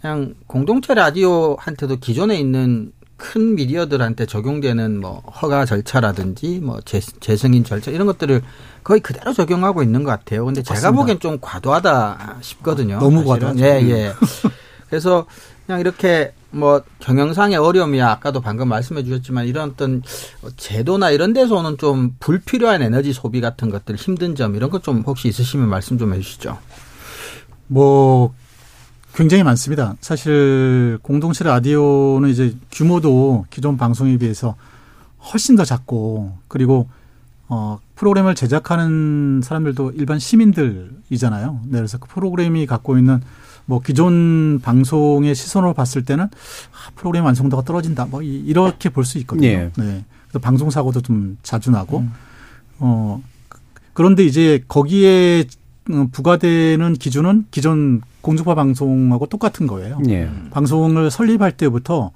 그냥 공동체 라디오한테도 기존에 있는 큰 미디어들한테 적용되는 뭐 허가 절차라든지 뭐 재, 재승인 절차 이런 것들을 거의 그대로 적용하고 있는 것 같아요. 근데 맞습니다. 제가 보기엔 좀 과도하다 싶거든요. 너무 과도하죠. 예, 예. 그래서 그냥 이렇게 뭐 경영상의 어려움이야 아까도 방금 말씀해 주셨지만 이런 어떤 제도나 이런 데서는 좀 불필요한 에너지 소비 같은 것들 힘든 점 이런 것 좀 혹시 있으시면 말씀 좀 해주시죠. 뭐 굉장히 많습니다. 사실 공동체 라디오는 이제 규모도 기존 방송에 비해서 훨씬 더 작고 그리고 어 프로그램을 제작하는 사람들도 일반 시민들이잖아요. 네, 그래서 그 프로그램이 갖고 있는 뭐 기존 방송의 시선으로 봤을 때는 아, 프로그램 완성도가 떨어진다. 뭐 이렇게 볼 수 있거든요. 예. 네. 그래서 방송 사고도 좀 자주 나고 음. 어 그런데 이제 거기에 어, 부과되는 기준은 기존 공중파 방송하고 똑같은 거예요. 예. 방송을 설립할 때부터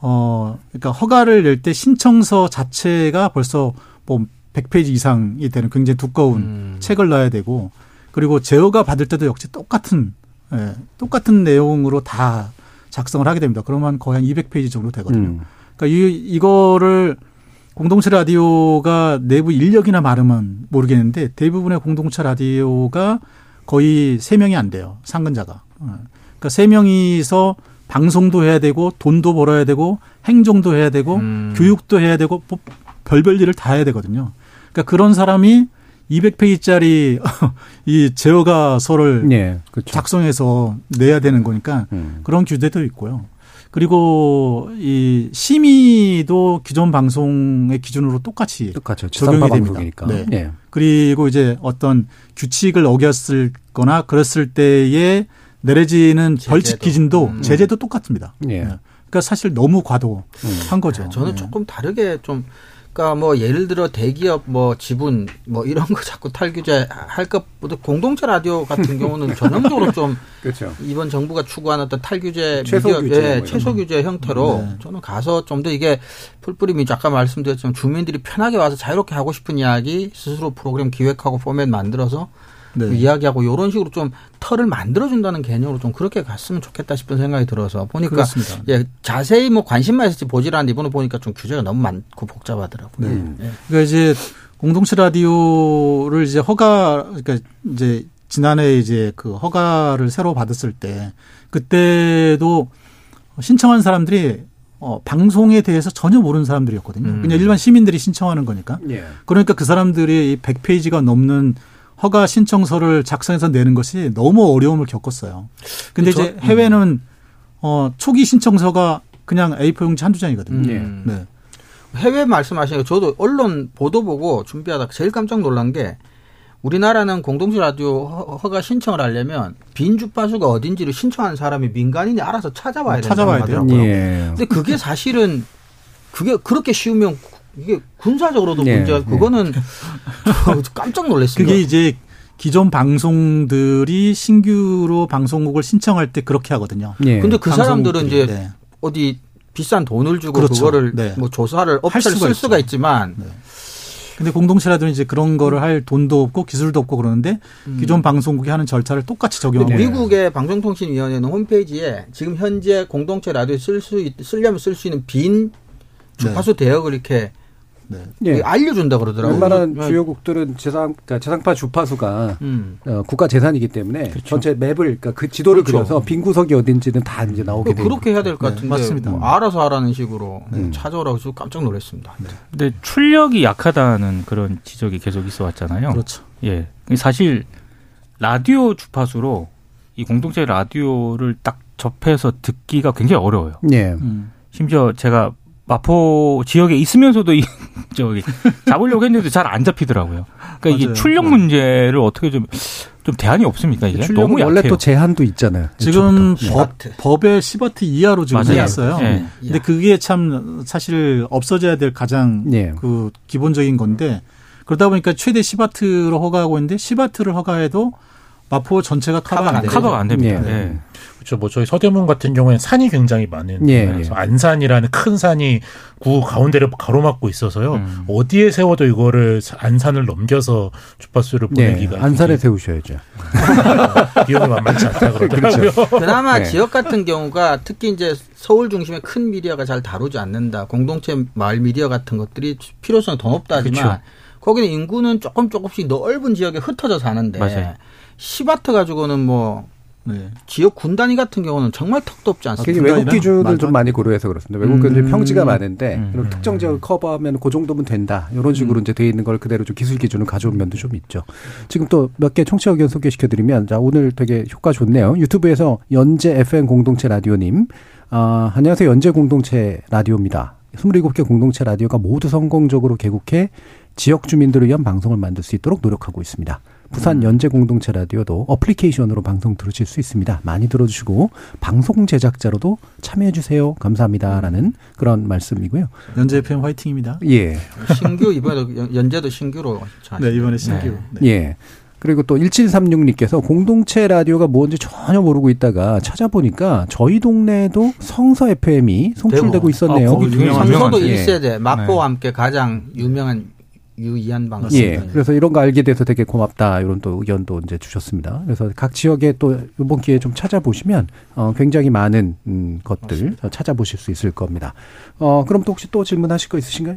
어 그러니까 허가를 낼 때 신청서 자체가 벌써 뭐 100페이지 이상이 되는 굉장히 두꺼운 음. 책을 넣어야 되고 그리고 제어가 받을 때도 역시 똑같은 예, 똑같은 내용으로 다 작성을 하게 됩니다. 그러면 거의 한 200페이지 정도 되거든요. 음. 그러니까 이 이거를 공동체 라디오가 내부 인력이나 많으면 모르겠는데 대부분의 공동체 라디오가 거의 세명이안 돼요. 상근자가. 어. 그러니까 세명이서 방송도 해야 되고 돈도 벌어야 되고 행정도 해야 되고 음. 교육도 해야 되고 뭐 별별 일을 다 해야 되거든요. 그러니까 그런 사람이 200페이지짜리 이 제어가서를 네, 그렇죠. 작성해서 내야 되는 거니까 음. 그런 규제도 있고요. 그리고 이 심의도 기존 방송의 기준으로 똑같이 똑같죠. 적용이 됩니다. 네. 네. 그리고 이제 어떤 규칙을 어겼을 거나 그랬을 때에 내려지는 제재도. 벌칙 기준도 음. 제재도 똑같습니다. 예. 네. 그러니까 사실 너무 과도한 음. 거죠. 저는 네. 조금 다르게 좀 그러니까 뭐 예를 들어 대기업 뭐 지분 뭐 이런 거 자꾸 탈규제 할 것보다 공동체 라디오 같은 경우는 전형적으로 좀 그렇죠. 이번 정부가 추구하는 어떤 탈규제 최소 미디어, 규제 예, 뭐 최소 규제 형태로 네. 저는 가서 좀 더 이게 풀뿌림이 아까 말씀드렸지만 주민들이 편하게 와서 자유롭게 하고 싶은 이야기 스스로 프로그램 기획하고 포맷 만들어서 네. 그 이야기하고 이런 식으로 좀 털을 만들어준다는 개념으로 좀 그렇게 갔으면 좋겠다 싶은 생각이 들어서 보니까 그렇습니다. 예 자세히 뭐 관심만 있을지 보질 않는데 이번에 보니까 좀 규제가 너무 많고 복잡하더라고요. 네. 예. 그러니까 이제 공동체 라디오를 이제 허가 그러니까 이제 지난해 이제 그 허가를 새로 받았을 때 그때도 신청한 사람들이 어, 방송에 대해서 전혀 모르는 사람들이었거든요. 음. 그냥 일반 시민들이 신청하는 거니까. 예. 그러니까 그 사람들이 이 100페이지가 넘는 허가 신청서를 작성해서 내는 것이 너무 어려움을 겪었어요. 근데 그렇죠? 이제 해외는 음. 어 초기 신청서가 그냥 A4 용지 한두 장이거든요. 음. 네. 해외 말씀하시니까 저도 언론 보도 보고 준비하다 제일 깜짝 놀란 게 우리나라는 공동체 라디오 허가 신청을 하려면 빈 주파수가 어딘지를 신청한 사람이 민간인이 알아서 찾아봐야 된다고 찾아봐야 돼요. 예. 근데 그게 사실은 그게 그렇게 쉬우면 이게 군사적으로도 네. 문제가 네. 그거는 깜짝 놀랐습니다. 그게 이제 기존 방송들이 신규로 방송국을 신청할 때 그렇게 하거든요. 네. 근데 그 사람들은 이제 네. 어디 비싼 돈을 주고 그렇죠. 그거를 네. 뭐 조사를 업체를 쓸 수가 있지만 네. 근데 공동체라도 이제 그런 거를 할 돈도 없고 기술도 없고 그러는데 음. 기존 방송국이 하는 절차를 똑같이 적용하고 미국의 방송통신위원회는 홈페이지에 지금 현재 공동체 라디오 쓸 수 쓰려면 쓸 수 있는 빈 주파수 네. 대역을 이렇게 네. 예. 알려준다 그러더라고요. 웬만한 네. 주요국들은 재상, 그러니까 재상파 주파수가 음. 어, 국가 재산이기 때문에 그렇죠. 전체 맵을, 그러니까 그 지도를 그렇죠. 그려서 빈 구석이 어딘지는 다 이제 나오게 되죠. 그렇게 해야 될 것 같은데. 네. 맞습니다. 뭐 알아서 하라는 식으로 네. 찾아오라고 해서 깜짝 놀랐습니다. 네. 근데 출력이 약하다는 그런 지적이 계속 있어 왔잖아요. 그렇죠. 예. 사실 라디오 주파수로 이 공동체 라디오를 딱 접해서 듣기가 굉장히 어려워요. 예. 음. 심지어 제가 마포 지역에 있으면서도 이 저기 잡으려고 했는데 잘 안 잡히더라고요. 그러니까 맞아요. 이게 출력 네. 문제를 어떻게 좀좀 대안이 없습니까 이게 너무 원래 또 제한도 있잖아요. 지금 법 법의 시버트 이하로 지금 해놨어요. 네. 근데 그게 참 사실 없어져야 될 가장 네. 그 기본적인 건데 그러다 보니까 최대 시바트로 허가하고 있는데 시바트를 허가해도 마포 전체가 커버가 안, 커버가 안 됩니다. 네. 네. 그렇죠. 뭐 저희 서대문 같은 경우에는 산이 굉장히 많은 예, 예. 안산이라는 큰 산이 구 가운데를 가로막고 있어서요. 음. 어디에 세워도 이거를 안산을 넘겨서 주파수를 네, 보내기가 예, 안산에 세우셔야죠. 비용이 만만치 않다 그러더라고요. 그렇죠. 그나마 네. 지역 같은 경우가 특히 이제 서울 중심의 큰 미디어가 잘 다루지 않는다. 공동체 마을 미디어 같은 것들이 필요성이 더 높다 하지만 그렇죠. 거기는 인구는 조금 조금씩 넓은 지역에 흩어져 사는데 맞아요. 시바트 가지고는 뭐 네. 지역 군 단위 같은 경우는 정말 턱도 없지 않습니까? 외국 기준을 좀 많이 고려해서 그렇습니다. 외국은 음. 평지가 많은데 음. 특정 지역을 커버하면 그 정도면 된다. 이런 식으로 음. 이제 돼 있는 걸 그대로 좀 기술 기준을 가져온 면도 좀 있죠. 지금 또 몇 개 청취자 의견 소개시켜드리면 자 오늘 되게 효과 좋네요. 유튜브에서 연재 FM 공동체 라디오님 아, 안녕하세요. 연재 공동체 라디오입니다. 27개 공동체 라디오가 모두 성공적으로 개국해 지역 주민들을 위한 방송을 만들 수 있도록 노력하고 있습니다. 부산 연재 공동체 라디오도 어플리케이션으로 방송 들으실 수 있습니다. 많이 들어주시고 방송 제작자로도 참여해 주세요. 감사합니다라는 그런 말씀이고요. 연재 FM 화이팅입니다. 예. 신규 이번에 연재도 신규로 네 이번에 신규. 네. 네. 예. 그리고 또 1736님께서 공동체 라디오가 뭔지 전혀 모르고 있다가 찾아보니까 저희 동네에도 성서 FM이 송출되고 있었네요. 아, 유명한 성서도 1세대 마포와 네. 함께 가장 유명한 유이한 방송. 예. 그래서 이런 거 알게 돼서 되게 고맙다 이런 또 의견도 이제 주셨습니다. 그래서 각 지역에 또 이번 기회에 좀 찾아보시면 어 굉장히 많은 음 것들 맞습니다. 찾아보실 수 있을 겁니다. 어 그럼 또 혹시 또 질문하실 거 있으신가요?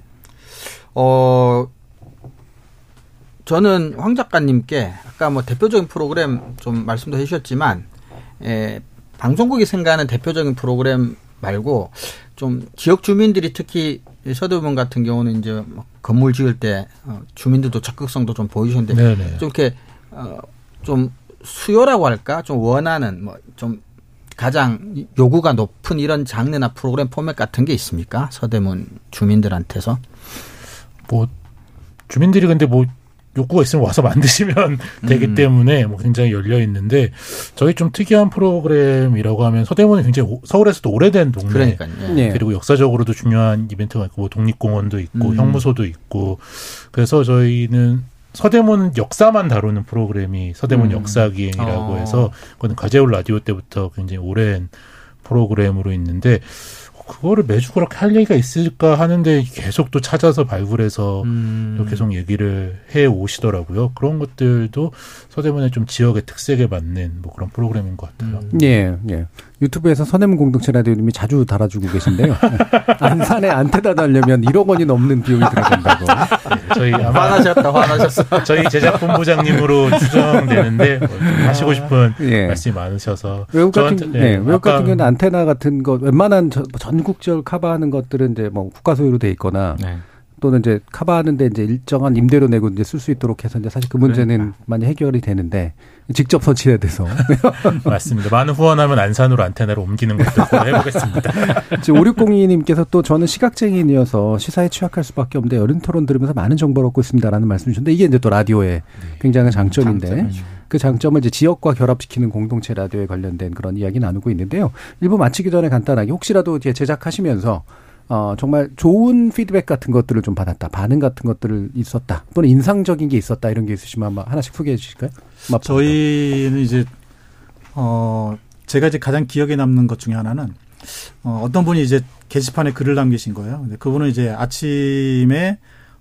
어 저는 황 작가님께 아까 뭐 대표적인 프로그램 좀 말씀도 해주셨지만 에, 방송국이 생각하는 대표적인 프로그램 말고 좀 지역 주민들이 특히 서대문 같은 경우는 이제 건물 지을 때 어, 주민들도 적극성도 좀 보이셨는데 네네. 좀 이렇게 어, 좀 수요라고 할까? 좀 원하는 뭐 좀 가장 요구가 높은 이런 장르나 프로그램 포맷 같은 게 있습니까? 서대문 주민들한테서? 뭐 주민들이 근데 뭐 욕구가 있으면 와서 만드시면 되기 음. 때문에 뭐 굉장히 열려 있는데 저희 좀 특이한 프로그램이라고 하면 서대문은 굉장히 오, 서울에서도 오래된 동네 그러니까요. 네. 그리고 역사적으로도 중요한 이벤트가 있고 뭐 독립공원도 있고 음. 형무소도 있고 그래서 저희는 서대문 역사만 다루는 프로그램이 서대문 음. 역사기행이라고 어. 해서 그건 가재울 라디오 때부터 굉장히 오랜 프로그램으로 있는데 그거를 매주 그렇게 할 얘기가 있을까 하는데 계속 또 찾아서 발굴해서 음. 계속 얘기를 해 오시더라고요. 그런 것들도 서대문의 좀 지역의 특색에 맞는 뭐 그런 프로그램인 것 같아요. 음. 예, 예. 유튜브에서 서대문 공동체 라디오님이 자주 달아주고 계신데요. 안산에 안테나 달려면 1억 원이 넘는 비용이 들어간다고. 네, 저희 아마 화나셨다, 화나셨어. 저희 제작 본부장님으로 추정되는데 뭐 하시고 싶은 예. 말씀이 많으셔서 외국 같은 저한테, 네, 네, 외국 같은 경우는 안테나 같은 거 웬만한 전국적 커버하는 것들은 이제 뭐 국가 소유로 돼 있거나. 네. 또는 이제 커버하는데 이제 일정한 임대료 내고 이제 쓸 수 있도록 해서 이제 사실 그 문제는 그러니까. 많이 해결이 되는데 직접 설치해야 돼서 맞습니다. 많은 후원하면 안산으로 안테나로 옮기는 것도 해보겠습니다. 지금 5602님께서 또 저는 시각장애인이어서 시사에 취약할 수밖에 없는데 여름 토론 들으면서 많은 정보를 얻고 있습니다라는 말씀 주셨는데 이게 이제 또 라디오의 네. 굉장한 장점인데 장점이죠. 그 장점을 이제 지역과 결합시키는 공동체 라디오에 관련된 그런 이야기 나누고 있는데요. 일부 마치기 전에 간단하게 혹시라도 뒤에 제작하시면서 어, 정말 좋은 피드백 같은 것들을 좀 받았다. 반응 같은 것들을 있었다. 또는 인상적인 게 있었다. 이런 게 있으시면 한번 하나씩 소개해 주실까요? 저희는 이제, 어, 제가 이제 가장 기억에 남는 것 중에 하나는, 어, 어떤 분이 이제 게시판에 글을 남기신 거예요. 근데 그분은 이제 아침에,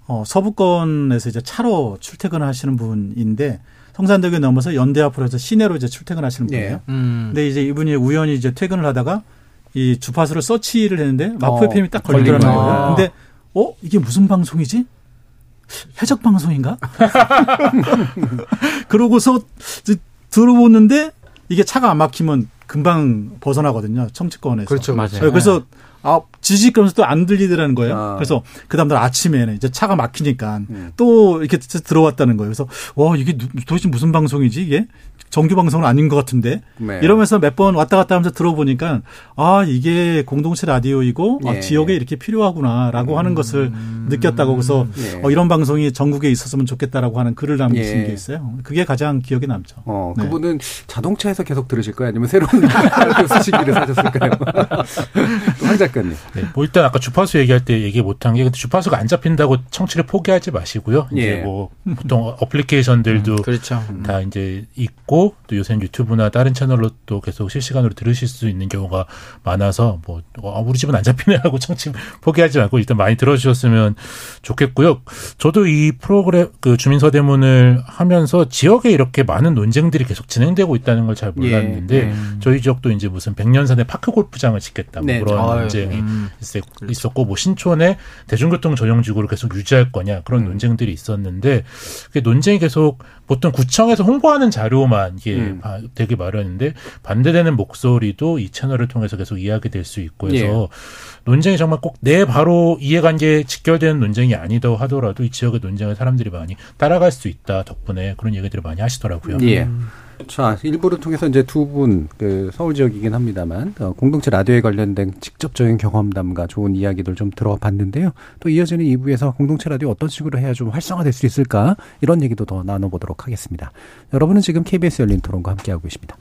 어, 서부권에서 이제 차로 출퇴근을 하시는 분인데, 성산대교 넘어서 연대 앞으로 해서 시내로 이제 출퇴근하시는 분이에요. 네. 음. 근데 이제 이분이 우연히 이제 퇴근을 하다가 이 주파수를 서치를 했는데 마포 어, FM이 딱 걸리더라는 거예요. 근데 어 이게 무슨 방송이지? 해적 방송인가? 그러고서 들어보는데 이게 차가 안 막히면 금방 벗어나거든요. 청취권에서. 그렇죠, 맞아요. 그래서 아, 지직거면서 또 안 들리더라는 거예요. 아. 그래서 그 다음날 아침에는 이제 차가 막히니까 음. 또 이렇게 들어왔다는 거예요. 그래서 와, 이게 도대체 무슨 방송이지 이게? 정규 방송은 아닌 것 같은데 네. 이러면서 몇 번 왔다 갔다 하면서 들어보니까 아 이게 공동체 라디오이고 아, 네. 아, 지역에 이렇게 필요하구나라고 음. 하는 것을 느꼈다고 그래서 네. 어, 이런 방송이 전국에 있었으면 좋겠다고 하는 글을 남기신 게 있어요. 그게 가장 기억에 남죠. 어, 네. 그분은 자동차에서 계속 들으실 거예요, 아니면 새로운 라디오 쓰시기를 사셨을까요? 황 작가님. 네, 뭐 일단 아까 주파수 얘기할 때 얘기 못한 게 근데 주파수가 안 잡힌다고 청취를 포기하지 마시고요. 이제 예. 뭐 보통 어플리케이션들도 음, 그렇죠. 다 이제 있고 또 요새는 유튜브나 다른 채널로 또 계속 실시간으로 들으실 수 있는 경우가 많아서 뭐 어, 우리 집은 안 잡히네 하고 청취 포기하지 말고 일단 많이 들어주셨으면 좋겠고요. 저도 이 프로그램 그 주민서대문을 하면서 지역에 이렇게 많은 논쟁들이 계속 진행되고 있다는 걸 잘 몰랐는데 예, 예. 저희 지역도 이제 무슨 백년산에 파크 골프장을 짓겠다 뭐 네. 그런 아유, 논쟁이 음. 있었고 뭐 신촌에 대중교통 전용지구를 계속 유지할 거냐 그런 음. 논쟁들이 있었는데 그 논쟁이 계속 보통 구청에서 홍보하는 자료만 이게 음. 되게 마련인데 반대되는 목소리도 이 채널을 통해서 계속 이야기될 수 있고 해서 예. 논쟁이 정말 꼭 내 바로 이해관계 직결되는 논쟁이 아니다 하더라도 이 지역의 논쟁을 사람들이 많이 따라갈 수 있다 덕분에 그런 얘기들을 많이 하시더라고요. 예. 자, 일부를 통해서 이제 두 분, 그, 서울 지역이긴 합니다만, 어, 공동체 라디오에 관련된 직접적인 경험담과 좋은 이야기들 좀 들어봤는데요. 또 이어지는 2부에서 공동체 라디오 어떤 식으로 해야 좀 활성화될 수 있을까? 이런 얘기도 더 나눠보도록 하겠습니다. 여러분은 지금 KBS 열린 토론과 함께하고 계십니다.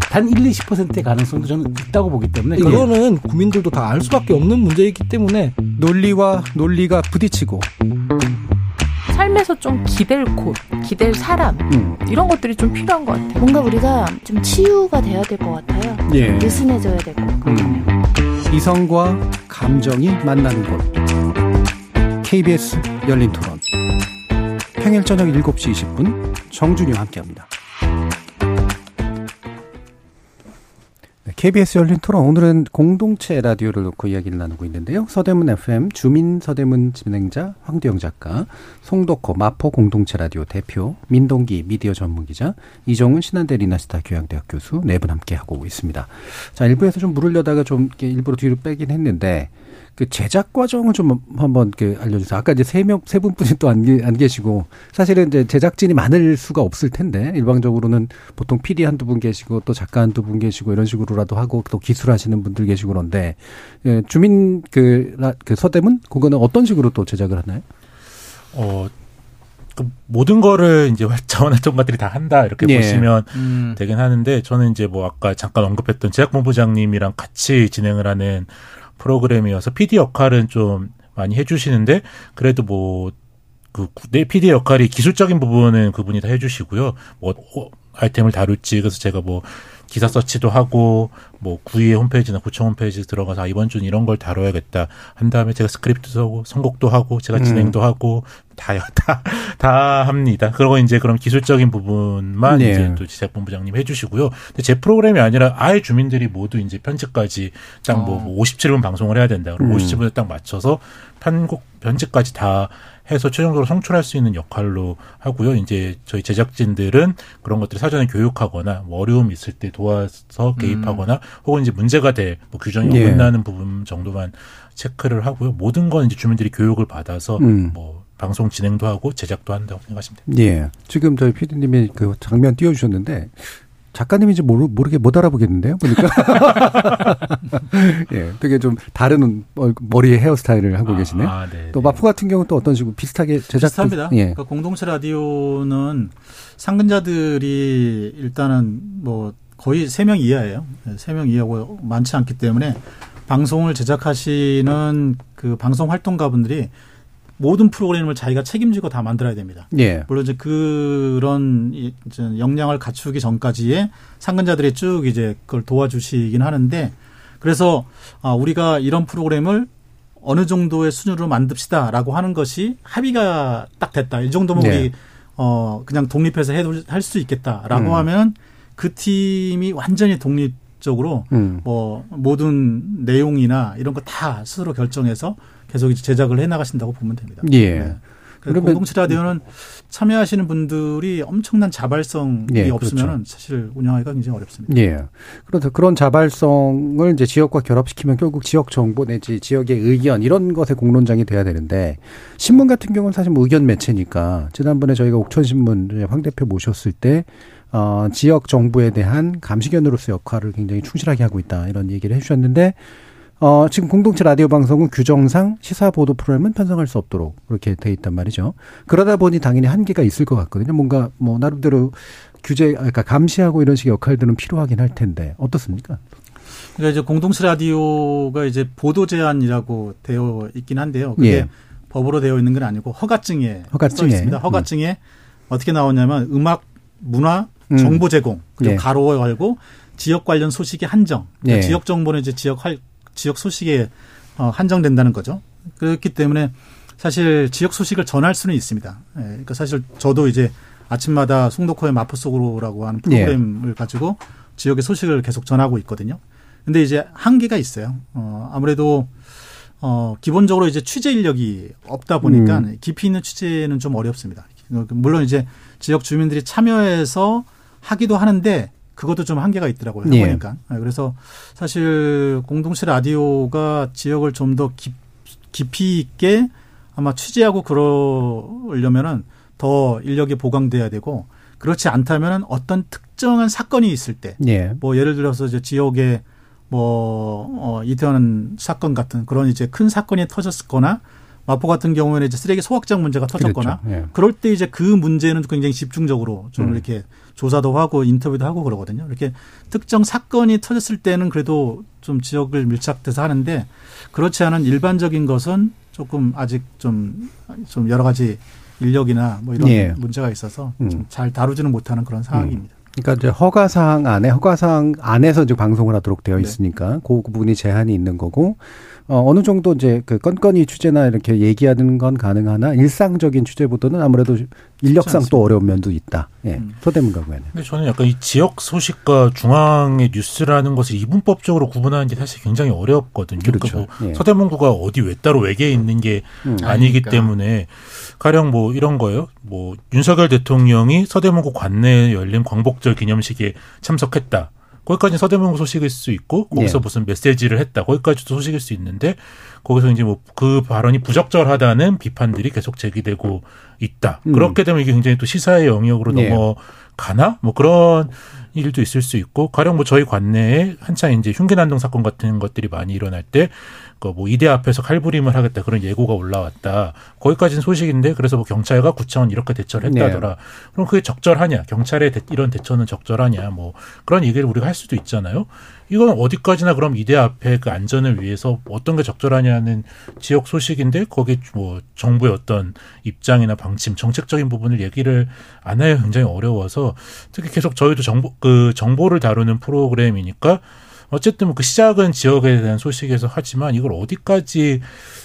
단 1, 20%의 가능성도 저는 있다고 보기 때문에 예. 그거는 국민들도 다 알 수밖에 없는 문제이기 때문에 논리와 논리가 부딪히고 삶에서 좀 기댈 곳, 기댈 사람 음. 이런 것들이 좀 필요한 것 같아요. 뭔가 우리가 좀 치유가 돼야 될 것 같아요. 예. 느슨해져야 될 것 같아요. 음. 이성과 감정이 만나는 곳. KBS 열린 토론. 평일 저녁 7시 20분 정준이와 함께합니다. KBS 열린 토론 오늘은 공동체 라디오를 놓고 이야기를 나누고 있는데요. 서대문 FM 주민 서대문 진행자 황두영 작가, 송덕호 마포 공동체 라디오 대표, 민동기 미디어 전문 기자, 이정훈 신한대 리나스타 교양대학 교수 네 분 함께 하고 있습니다. 자, 일부에서 좀 물으려다가 좀 일부러 뒤로 빼긴 했는데 그 제작 과정을 좀 한번 그 알려주세요. 아까 이제 세 명, 세 분뿐이 또안안 계시고 사실은 이제 제작진이 많을 수가 없을 텐데 일방적으로는 보통 PD 한두 분 계시고 또 작가 한두 분 계시고 이런 식으로라도 하고 또 기술하시는 분들 계시고 그런데 예, 주민 그, 그 서대문 그거는 어떤 식으로 또 제작을 하나요? 어 그 모든 거를 이제 자원 활동가들이 다 한다 이렇게 예. 보시면 음. 되긴 하는데 저는 이제 뭐 아까 잠깐 언급했던 제작본부장님이랑 같이 진행을 하는 프로그램이어서 PD 역할은 좀 많이 해주시는데 그래도 뭐 그 내 PD 역할이 기술적인 부분은 그분이 다 해주시고요. 뭐 어, 아이템을 다룰지 그래서 제가 뭐 기사 서치도 하고 뭐 구의 홈페이지나 구청 홈페이지 들어가서 아, 이번 주는 이런 걸 다뤄야겠다 한 다음에 제가 스크립트 쓰고 선곡도 하고 제가 음. 진행도 음. 하고 다다 다 합니다. 그리고 이제 그런 기술적인 부분만 네. 이제 또 제작본부장님 해주시고요. 근데 제 프로그램이 아니라 아예 주민들이 모두 이제 편집까지 딱뭐 어. 57분 방송을 해야 된다. 그럼 음. 57분에 딱 맞춰서 편곡 편집까지 다 해서 최종적으로 송출할 수 있는 역할로 하고요. 이제 저희 제작진들은 그런 것들을 사전에 교육하거나 뭐 어려움이 있을 때 도와서 개입하거나 음. 혹은 이제 문제가 될 뭐 규정이 예. 어긋나는 부분 정도만 체크를 하고요. 모든 건 이제 주민들이 교육을 받아서 음. 뭐 방송 진행도 하고 제작도 한다고 생각하시면 됩니다. 예. 지금 저희 피디님이 그 장면 띄워주셨는데 작가님인지 모르, 모르게 못 알아보겠는데요, 보니까. 예, 되게 좀 다른 머리의 헤어스타일을 하고 아, 계시네. 아, 네, 또 네. 마포 같은 경우는 또 어떤 식으로 비슷하게 제작 비슷합니다. 예. 그러니까 공동체 라디오는 상근자들이 일단은 뭐 거의 세 명 이하예요. 네, 세명 이하고 많지 않기 때문에 방송을 제작하시는 그 방송 활동가분들이 모든 프로그램을 자기가 책임지고 다 만들어야 됩니다. 예. 물론 이제 그런 이제 역량을 갖추기 전까지의 상근자들이 쭉 이제 그걸 도와주시긴 하는데 그래서 아 우리가 이런 프로그램을 어느 정도의 수준으로 만듭시다라고 하는 것이 합의가 딱 됐다. 이 정도면 네. 우리 어 그냥 독립해서 해도 할 수 있겠다라고 음. 하면 그 팀이 완전히 독립 적으로 음. 뭐 모든 내용이나 이런 거 다 스스로 결정해서 계속 제작을 해 나가신다고 보면 됩니다. 예. 네. 그러면 공동체 라디오는 참여하시는 분들이 엄청난 자발성이 예. 없으면 그렇죠. 사실 운영하기가 굉장히 어렵습니다. 예. 그래서 그런 자발성을 이제 지역과 결합시키면 결국 지역 정보 내지 지역의 의견 이런 것에 공론장이 돼야 되는데 신문 같은 경우는 사실 뭐 의견 매체니까 지난번에 저희가 옥천 신문 황 대표 모셨을 때 어, 지역 정부에 대한 감시견으로서 역할을 굉장히 충실하게 하고 있다 이런 얘기를 해주셨는데 어, 지금 공동체 라디오 방송은 규정상 시사 보도 프로그램은 편성할 수 없도록 그렇게 돼 있단 말이죠. 그러다 보니 당연히 한계가 있을 것 같거든요. 뭔가 뭐 나름대로 규제, 그러니까 감시하고 이런 식의 역할들은 필요하긴 할 텐데 어떻습니까? 그러니까 이제 공동체 라디오가 이제 보도 제한이라고 되어 있긴 한데요. 그게 예. 법으로 되어 있는 건 아니고 허가증에 허가증에 있습니다. 허가증에 음. 어떻게 나오냐면 음악, 문화, 음. 정보 제공 그리고 예. 가로 열고 지역 관련 소식의 한정. 그러니까 예. 지역 정보는 이제 지역 할 지역 소식에 어, 한정된다는 거죠. 그렇기 때문에 사실 지역 소식을 전할 수는 있습니다. 예, 그러니까 사실 저도 이제 아침마다 송도코의 마포 속으로라고 하는 예. 프로그램을 예. 가지고 지역의 소식을 계속 전하고 있거든요. 근데 이제 한계가 있어요. 어, 아무래도 어, 기본적으로 이제 취재 인력이 없다 보니까 음. 깊이 있는 취재는 좀 어렵습니다. 물론 이제 지역 주민들이 참여해서 하기도 하는데 그것도 좀 한계가 있더라고요. 해보니까. 예. 그래서 사실 공동체 라디오가 지역을 좀 더 깊이 있게 아마 취재하고 그러려면은 더 인력이 보강돼야 되고 그렇지 않다면은 어떤 특정한 사건이 있을 때, 예. 뭐 예를 들어서 이제 지역에 뭐 어, 이태원 사건 같은 그런 이제 큰 사건이 터졌거나 마포 같은 경우에는 이제 쓰레기 소각장 문제가 터졌거나 그렇죠. 예. 그럴 때 이제 그 문제는 굉장히 집중적으로 좀 음. 이렇게 조사도 하고 인터뷰도 하고 그러거든요. 이렇게 특정 사건이 터졌을 때는 그래도 좀 지역을 밀착돼서 하는데 그렇지 않은 일반적인 것은 조금 아직 좀, 좀 여러 가지 인력이나 뭐 이런 예. 문제가 있어서 음. 좀잘 다루지는 못하는 그런 상황입니다. 음. 그러니까 이제 허가 사항 안에 허가 사항 안에서 이제 방송을 하도록 되어 네. 있으니까 네. 그 부분이 제한이 있는 거고 어, 어느 정도 이제 그 건건이 취재나 이렇게 얘기하는 건 가능하나 일상적인 취재보다는 아무래도 인력상 또 어려운 면도 있다. 예. 음. 서대문 가구에는. 근데 저는 약간 이 지역 소식과 중앙의 뉴스라는 것을 이분법적으로 구분하는 게 사실 굉장히 어렵거든요. 그러니까 그렇죠. 그러니까 뭐 예. 서대문구가 어디 왜 따로 외계에 있는 게 음. 아니기 아니니까. 때문에 가령 뭐 이런 거예요. 뭐 윤석열 대통령이 서대문구 관내에 열린 광복절 기념식에 참석했다. 거기까지 서대문구 소식일 수 있고 거기서 네. 무슨 메시지를 했다. 거기까지도 소식일 수 있는데 거기서 이제 뭐 그 발언이 부적절하다는 비판들이 계속 제기되고 있다. 음. 그렇게 되면 이게 굉장히 또 시사의 영역으로 네. 넘어갈 가나? 뭐 그런 일도 있을 수 있고 가령 뭐 저희 관내에 한창 이제 흉기난동 사건 같은 것들이 많이 일어날 때 그뭐 이대 앞에서 칼부림을 하겠다 그런 예고가 올라왔다. 거기까지는 소식인데 그래서 뭐 경찰과 구청은 이렇게 대처를 했다더라. 네. 그럼 그게 적절하냐? 경찰의 대, 이런 대처는 적절하냐? 뭐 그런 얘기를 우리가 할 수도 있잖아요. 이건 어디까지나 그럼 이대 앞에 그 안전을 위해서 어떤 게 적절하냐는 지역 소식인데 거기 뭐 정부의 어떤 입장이나 방침, 정책적인 부분을 얘기를 안 해야 굉장히 어려워서 특히 계속 저희도 정보 그 정보를 다루는 프로그램이니까 어쨌든 뭐그 시작은 지역에 대한 소식에서 하지만 이걸 어디까지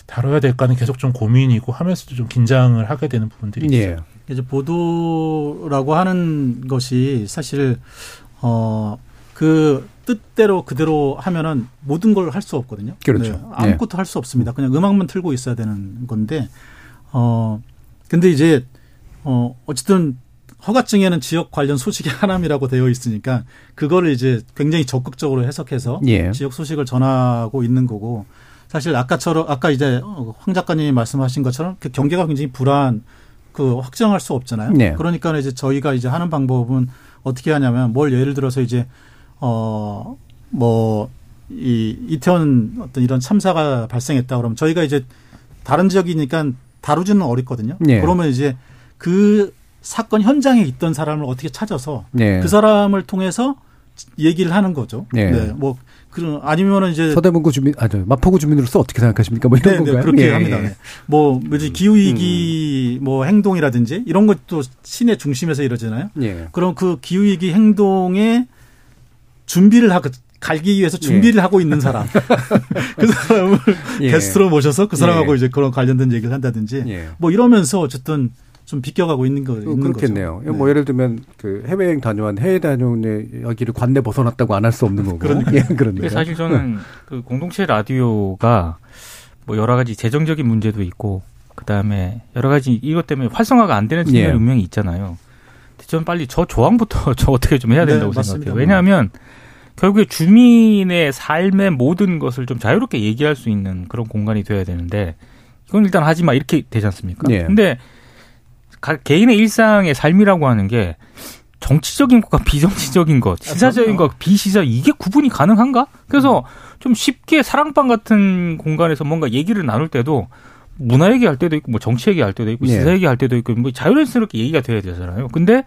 다뤄야 될까는 계속 좀 고민이고 하면서도 좀 긴장을 하게 되는 부분들이 예. 있어요. 이제 보도라고 하는 것이 사실 어 그 뜻대로 그대로 하면은 모든 걸 할 수 없거든요. 그렇죠. 네. 아무것도 네. 할수 없습니다. 그냥 음악만 틀고 있어야 되는 건데 어 근데 이제 어 어쨌든 허가증에는 지역 관련 소식이 하나이라고 되어 있으니까 그거를 이제 굉장히 적극적으로 해석해서 예. 지역 소식을 전하고 있는 거고 사실 아까처럼 아까 이제 황 작가님이 말씀하신 것처럼 그 경계가 굉장히 불안 그 확정할 수 없잖아요. 네. 그러니까 이제 저희가 이제 하는 방법은 어떻게 하냐면 뭘 예를 들어서 이제 어뭐 이 이태원 어떤 이런 참사가 발생했다 그러면 저희가 이제 다른 지역이니까 다루지는 어렵거든요. 네. 그러면 이제 그 사건 현장에 있던 사람을 어떻게 찾아서 네. 그 사람을 통해서 얘기를 하는 거죠. 네. 네. 뭐 그런 아니면은 이제 서대문구 주민 아저 마포구 주민으로서 어떻게 생각하십니까? 뭐 이런 네, 네 건가요? 그렇게 예. 합니다. 네. 뭐 뭐지 기후 위기 음. 뭐 행동이라든지 이런 것도 시내 중심에서 이러잖아요. 예. 그럼 그 기후 위기 행동에 준비를 하고 갈기 위해서 준비를 예. 하고 있는 사람 그 사람을 예. 게스트로 모셔서 그 사람하고 예. 이제 그런 관련된 얘기를 한다든지 예. 뭐 이러면서 어쨌든 좀 비껴가고 있는 거 있는 그렇겠네요. 네. 뭐 예를 들면 그 해외여행 다녀온 해외 다녀온 여기를 관내 벗어났다고 안 할 수 없는 거고. 그러니까. 예, 그런데 사실 저는 그 공동체 라디오가 뭐 여러 가지 재정적인 문제도 있고 그 다음에 여러 가지 이것 때문에 활성화가 안 되는 측면이 예. 분명히 있잖아요. 저는 빨리 저 조항부터 저 어떻게 좀 해야 네, 된다고 네, 생각해요. 왜냐하면 결국에 주민의 삶의 모든 것을 좀 자유롭게 얘기할 수 있는 그런 공간이 돼야 되는데 이건 일단 하지 마 이렇게 되지 않습니까? 예. 근데 개인의 일상의 삶이라고 하는 게 정치적인 것과 비정치적인 것, 시사적인 것, 비시사 이게 구분이 가능한가? 그래서 좀 쉽게 사랑방 같은 공간에서 뭔가 얘기를 나눌 때도 문화 얘기할 때도 있고 뭐 정치 얘기할 때도 있고 시사 예. 얘기할 때도 있고 뭐 자유롭게 얘기가 돼야 되잖아요. 근데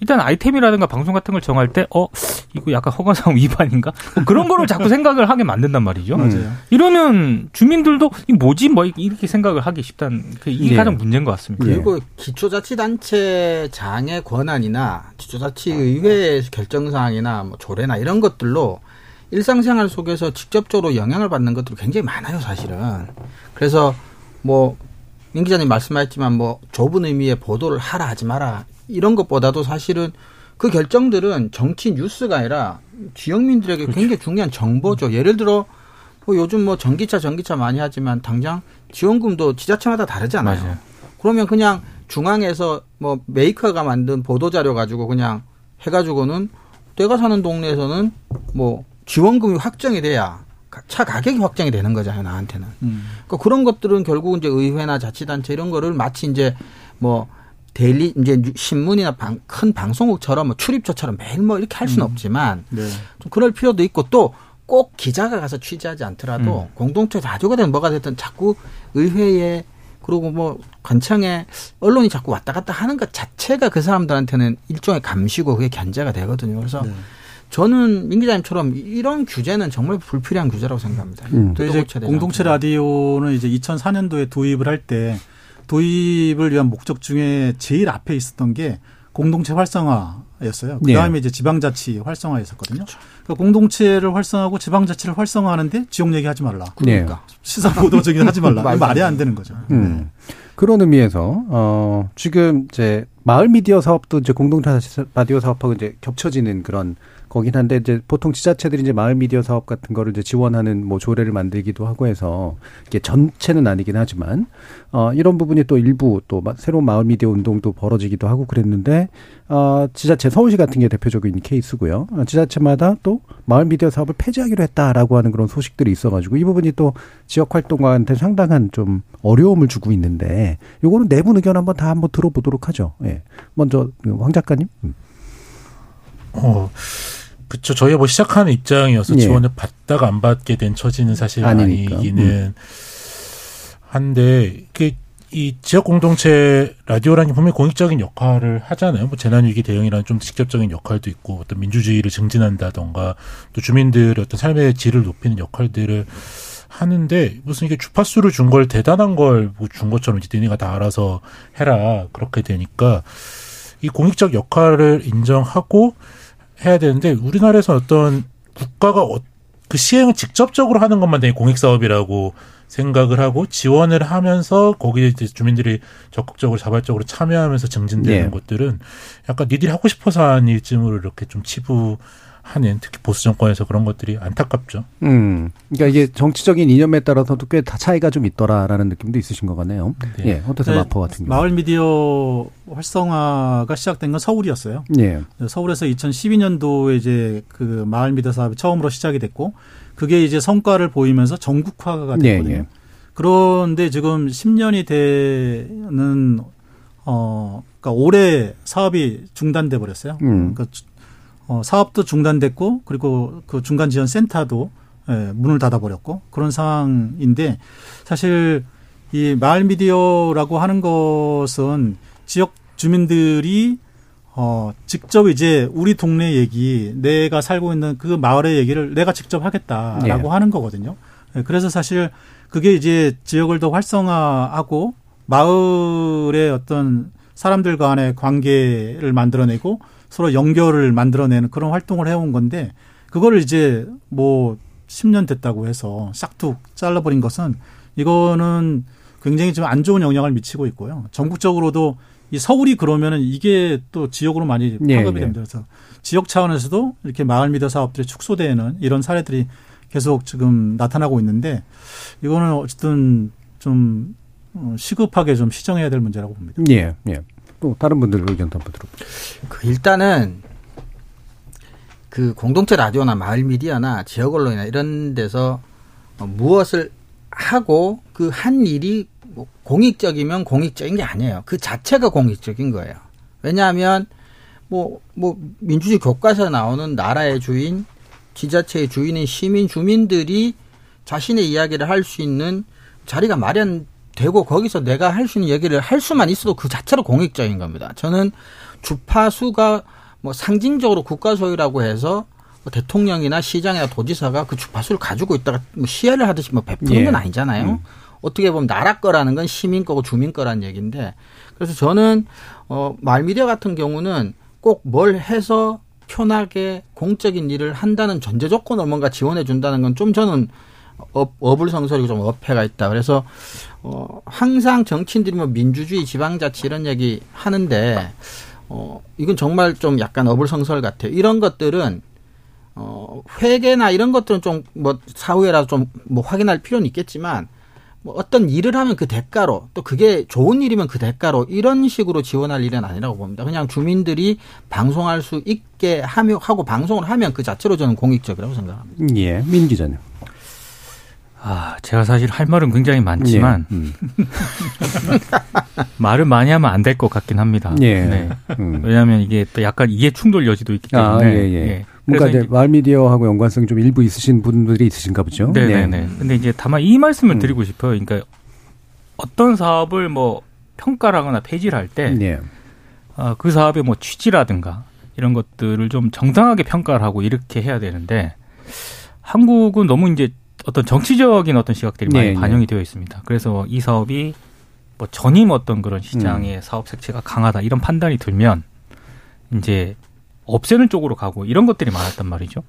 일단 아이템이라든가 방송 같은 걸 정할 때, 어, 이거 약간 허가상 위반인가? 뭐 그런 거를 자꾸 생각을 하게 만든단 말이죠. 맞아요. 이러면 주민들도, 이 뭐지? 뭐, 이렇게 생각을 하기 쉽다는, 그 이게 예. 가장 문제인 것 같습니다. 그리고 기초자치단체 장의 권한이나 기초자치의회 결정사항이나 뭐 조례나 이런 것들로 일상생활 속에서 직접적으로 영향을 받는 것들이 굉장히 많아요, 사실은. 그래서 뭐, 민 기자님 말씀하셨지만 뭐 좁은 의미의 보도를 하라 하지 마라 이런 것보다도 사실은 그 결정들은 정치 뉴스가 아니라 지역민들에게 그렇죠. 굉장히 중요한 정보죠. 예를 들어 뭐 요즘 뭐 전기차 전기차 많이 하지만 당장 지원금도 지자체마다 다르잖아요. 맞아요. 그러면 그냥 중앙에서 뭐 메이커가 만든 보도 자료 가지고 그냥 해가지고는 내가 사는 동네에서는 뭐 지원금이 확정이 돼야 차 가격이 확정이 되는 거잖아요 나한테는. 음. 그러니까 그런 것들은 결국 이제 의회나 자치단체 이런 거를 마치 이제 뭐 데일리 이제 신문이나 방, 큰 방송국처럼 뭐 출입처처럼 매일 뭐 이렇게 할 수는 음. 없지만 네. 좀 그럴 필요도 있고 또 꼭 기자가 가서 취재하지 않더라도 음. 공동체 자주가 된 뭐가 됐든 자꾸 의회에 그리고 뭐 관청에 언론이 자꾸 왔다 갔다 하는 것 자체가 그 사람들한테는 일종의 감시고 그게 견제가 되거든요. 그래서 네. 저는 민 기자님처럼 이런 규제는 정말 불필요한 규제라고 생각합니다. 음. 이제 공동체 라디오는 이제 2004년도에 도입을 할때 도입을 위한 목적 중에 제일 앞에 있었던 게 공동체 활성화였어요. 그 다음에 네. 이제 지방자치 활성화였었거든요. 그렇죠. 그러니까 공동체를 활성화하고 지방자치를 활성화하는데 지역 얘기하지 말라. 그러니까 네. 시사 보도적인 하지 말라. 말이 안 되는 거죠. 음. 네. 그런 의미에서 어 지금 이제 마을 미디어 사업도 이제 공동체 라디오 사업하고 이제 겹쳐지는 그런 거긴 한데 이제 보통 지자체들이 이제 마을 미디어 사업 같은 거를 이제 지원하는 뭐 조례를 만들기도 하고 해서 이게 전체는 아니긴 하지만 어 이런 부분이 또 일부 또 새로운 마을 미디어 운동도 벌어지기도 하고 그랬는데 어 지자체 서울시 같은 게 대표적인 케이스고요. 어, 지자체마다 또 마을 미디어 사업을 폐지하기로 했다라고 하는 그런 소식들이 있어 가지고 이 부분이 또 지역 활동가한테 상당한 좀 어려움을 주고 있는데 요거는 내부 의견 한번 다 한번 들어보도록 하죠. 예. 먼저 황 작가님. 음. 어. 그렇죠. 저희가 뭐 시작하는 입장이어서 예. 지원을 받다가 안 받게 된 처지는 사실 아니니까. 아니기는 음. 한데 그이 지역 공동체 라디오라는 게 분명히 공익적인 역할을 하잖아요. 뭐 재난 위기 대응이라는 좀 직접적인 역할도 있고 어떤 민주주의를 증진한다던가 또 주민들의 어떤 삶의 질을 높이는 역할들을 하는데 무슨 이게 주파수를 준 걸 대단한 걸 준 것처럼 이제 니네가 다 알아서 해라 그렇게 되니까 이 공익적 역할을 인정하고 해야 되는데 우리나라에서 어떤 국가가 어, 그 시행을 직접적으로 하는 것만 되게 공익 사업이라고 생각을 하고 지원을 하면서 거기에 이제 주민들이 적극적으로 자발적으로 참여하면서 증진되는 네. 것들은 약간 니들이 하고 싶어서 한 일쯤으로 이렇게 좀 치부 하는 특히 보수 정권에서 그런 것들이 안타깝죠. 음, 그러니까 이게 정치적인 이념에 따라서도 꽤 다 차이가 좀 있더라라는 느낌도 있으신 것 같네요. 네. 예, 어떠세요, 네, 마포 같은 경우? 마을 미디어 활성화가 시작된 건 서울이었어요. 예. 서울에서 2012년도에 이제 그 마을 미디어 사업이 처음으로 시작이 됐고 그게 이제 성과를 보이면서 전국화가 네, 됐거든요. 예, 예. 그런데 지금 10년이 되는 어 그러니까 올해 사업이 중단돼 버렸어요. 음. 그러니까 어 사업도 중단됐고 그리고 그 중간 지원 센터도 예, 문을 닫아 버렸고 그런 상황인데 사실 이 마을 미디어라고 하는 것은 지역 주민들이 어, 직접 이제 우리 동네 얘기, 내가 살고 있는 그 마을의 얘기를 내가 직접 하겠다라고 네. 하는 거거든요. 네, 그래서 사실 그게 이제 지역을 더 활성화하고 마을의 어떤 사람들 간의 관계를 만들어내고 서로 연결을 만들어내는 그런 활동을 해온 건데 그거를 이제 뭐 10년 됐다고 해서 싹둑 잘라버린 것은 이거는 굉장히 좀 안 좋은 영향을 미치고 있고요. 전국적으로도 이 서울이 그러면은 이게 또 지역으로 많이 예, 파급이 예, 됩니다. 그래서 지역 차원에서도 이렇게 마을 미디어 사업들이 축소되는 이런 사례들이 계속 지금 나타나고 있는데 이거는 어쨌든 좀 어, 시급하게 좀 시정해야 될 문제라고 봅니다. 예, 예. 또 다른 분들 의견도 한번 들어볼게요. 그 일단은 그 공동체 라디오나 마을 미디어나 지역 언론이나 이런 데서 무엇을 하고 그 한 일이 뭐 공익적이면 공익적인 게 아니에요. 그 자체가 공익적인 거예요. 왜냐하면 뭐, 뭐, 민주주의 교과서에 나오는 나라의 주인, 지자체의 주인인 시민, 주민들이 자신의 이야기를 할 수 있는 자리가 마련 되고 거기서 내가 할 수 있는 얘기를 할 수만 있어도 그 자체로 공익적인 겁니다. 저는 주파수가 뭐 상징적으로 국가 소유라고 해서 뭐 대통령이나 시장이나 도지사가 그 주파수를 가지고 있다가 뭐 시야를 하듯이 뭐 베푸는 예. 건 아니잖아요. 음. 어떻게 보면 나라 거라는 건 시민 거고 주민 거라는 얘기인데 그래서 저는 어 말미디어 같은 경우는 꼭 뭘 해서 편하게 공적인 일을 한다는 전제 조건을 뭔가 지원해 준다는 건 좀 저는 업, 어불성설이고 좀 어폐가 있다. 그래서 어 항상 정치인들이 뭐 민주주의 지방자치 이런 얘기 하는데 어 이건 정말 좀 약간 어불성설 같아요. 이런 것들은 어 회계나 이런 것들은 좀 뭐 사후에라도 좀 뭐 확인할 필요는 있겠지만 뭐 어떤 일을 하면 그 대가로 또 그게 좋은 일이면 그 대가로 이런 식으로 지원할 일은 아니라고 봅니다. 그냥 주민들이 방송할 수 있게 하며 하고 방송을 하면 그 자체로 저는 공익적이라고 생각합니다. 예, 민 기자님. 아, 제가 사실 할 말은 굉장히 많지만 예, 음. 말을 많이 하면 안 될 것 같긴 합니다. 예. 네. 음. 왜냐하면 이게 또 약간 이해 충돌 여지도 있기 때문에. 아, 예, 예. 예. 뭔가 이제 마을 미디어하고 연관성 좀 일부 있으신 분들이 있으신가 보죠. 네네네. 네. 근데 이제 다만 이 말씀을 음. 드리고 싶어요. 그러니까 어떤 사업을 뭐 평가를 하거나 폐지를 할 때, 네. 어, 그 사업의 뭐 취지라든가 이런 것들을 좀 정당하게 평가를 하고 이렇게 해야 되는데 한국은 너무 이제 어떤 정치적인 어떤 시각들이 많이 네, 네. 반영이 되어 있습니다. 그래서 이 사업이 뭐 전임 어떤 그런 시장의 음. 사업 색채가 강하다 이런 판단이 들면 이제 없애는 쪽으로 가고 이런 것들이 많았단 말이죠.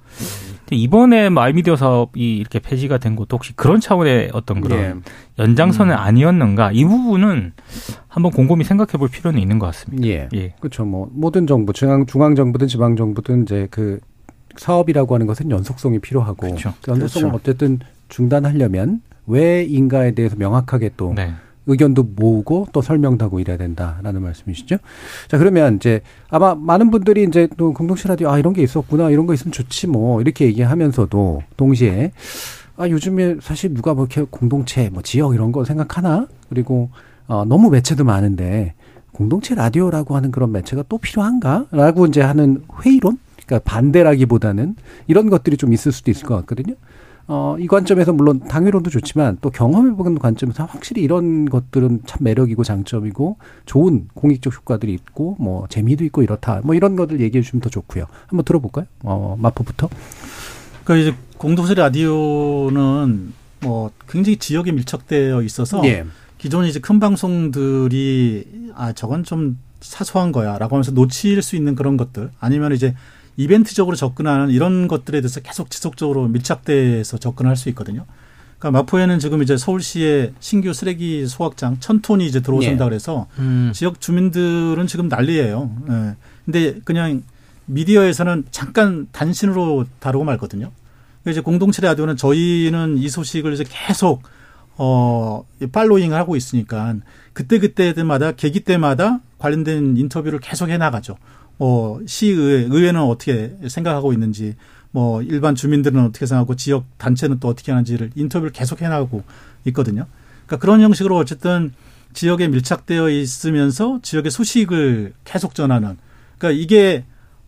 근데 이번에 말미디어 사업이 이렇게 폐지가 된 것도 혹시 그런 차원의 어떤 그런 예. 연장선은 음. 아니었는가 이 부분은 한번 곰곰이 생각해 볼 필요는 있는 것 같습니다. 예. 예. 그렇죠. 뭐 모든 정부 중앙 중앙 정부든 지방 정부든 이제 그 사업이라고 하는 것은 연속성이 필요하고 그렇죠. 그 연속성을 그렇죠. 어쨌든 중단하려면 왜인가에 대해서 명확하게 또 네. 의견도 모으고 또 설명도 하고 이래야 된다라는 말씀이시죠. 자, 그러면 이제 아마 많은 분들이 이제 또 공동체 라디오 아, 이런 게 있었구나. 이런 거 있으면 좋지 뭐. 이렇게 얘기하면서도 동시에 아, 요즘에 사실 누가 뭐 이렇게 공동체 뭐 지역 이런 거 생각하나? 그리고 어, 너무 매체도 많은데 공동체 라디오라고 하는 그런 매체가 또 필요한가? 라고 이제 하는 회의론? 그러니까 반대라기보다는 이런 것들이 좀 있을 수도 있을 것 같거든요. 어, 이 관점에서 물론 당위론도 좋지만 또 경험해보는 관점에서 확실히 이런 것들은 참 매력이고 장점이고 좋은 공익적 효과들이 있고 뭐 재미도 있고 이렇다. 뭐 이런 것들 얘기해 주시면 더 좋고요. 한번 들어볼까요? 어, 마포부터. 그러니까 이제 공동체 라디오는 뭐 굉장히 지역에 밀착되어 있어서 예. 기존 이제 큰 방송들이 아 저건 좀 사소한 거야 라고 하면서 놓칠 수 있는 그런 것들 아니면 이제 이벤트적으로 접근하는 이런 것들에 대해서 계속 지속적으로 밀착돼서 접근할 수 있거든요. 그러니까 마포에는 지금 이제 서울시의 신규 쓰레기 소각장 천 톤이 이제 들어오신다 네. 그래서 음. 지역 주민들은 지금 난리예요. 예. 근데 그냥 미디어에서는 잠깐 단신으로 다루고 말거든요. 이제 공동체 라디오는 저희는 이 소식을 이제 계속 어 팔로잉을 하고 있으니까 그때 그때마다 계기 때마다 관련된 인터뷰를 계속 해 나가죠. 뭐 시의회 의회는 어떻게 생각하고 있는지 뭐 일반 주민들은 어떻게 생각하고 지역 단체는 또 어떻게 하는지를 인터뷰를 계속 해나가고 있거든요. 그러니까 그런 형식으로 어쨌든 지역에 밀착되어 있으면서 지역의 소식을 계속 전하는 그러니까 이게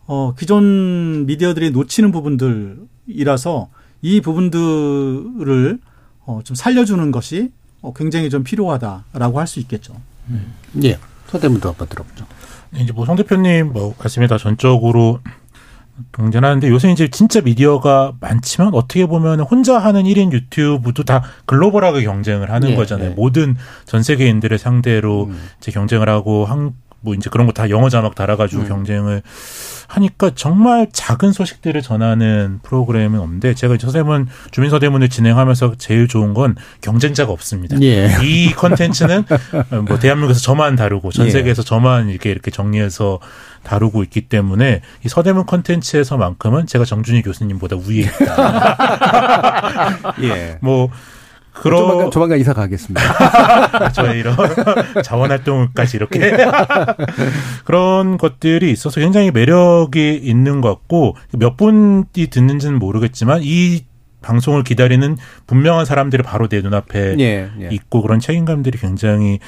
어 기존 미디어들이 놓치는 부분들이라서 이 부분들을 어 좀 살려주는 것이 어 굉장히 좀 필요하다라고 할 수 있겠죠. 음. 예. 서대문도 한번 들어보죠. 이제 뭐 송 대표님 뭐 말씀에 다 전적으로 동전하는데 요새 이제 진짜 미디어가 많지만 어떻게 보면 혼자 하는 1인 유튜브도 다 글로벌하게 경쟁을 하는 예, 거잖아요. 예. 모든 전 세계인들을 상대로 음. 이제 경쟁을 하고 한 뭐 이제 그런 거 다 영어 자막 달아가지고 음. 경쟁을 하니까 정말 작은 소식들을 전하는 프로그램이 없는데 제가 서대문 주민서대문을 진행하면서 제일 좋은 건 경쟁자가 없습니다. 예. 이 컨텐츠는 뭐 대한민국에서 저만 다루고 전 예. 세계에서 저만 이렇게 이렇게 정리해서 다루고 있기 때문에 이 서대문 컨텐츠에서만큼은 제가 정준희 교수님보다 위에 있다. 예. 뭐 그런 조만간, 조만간 이사 가겠습니다. 저의 이런 자원 활동까지 이렇게 그런 것들이 있어서 굉장히 매력이 있는 것 같고 몇 분이 듣는지는 모르겠지만 이 방송을 기다리는 분명한 사람들이 바로 내 눈앞에 예, 예. 있고 그런 책임감들이 굉장히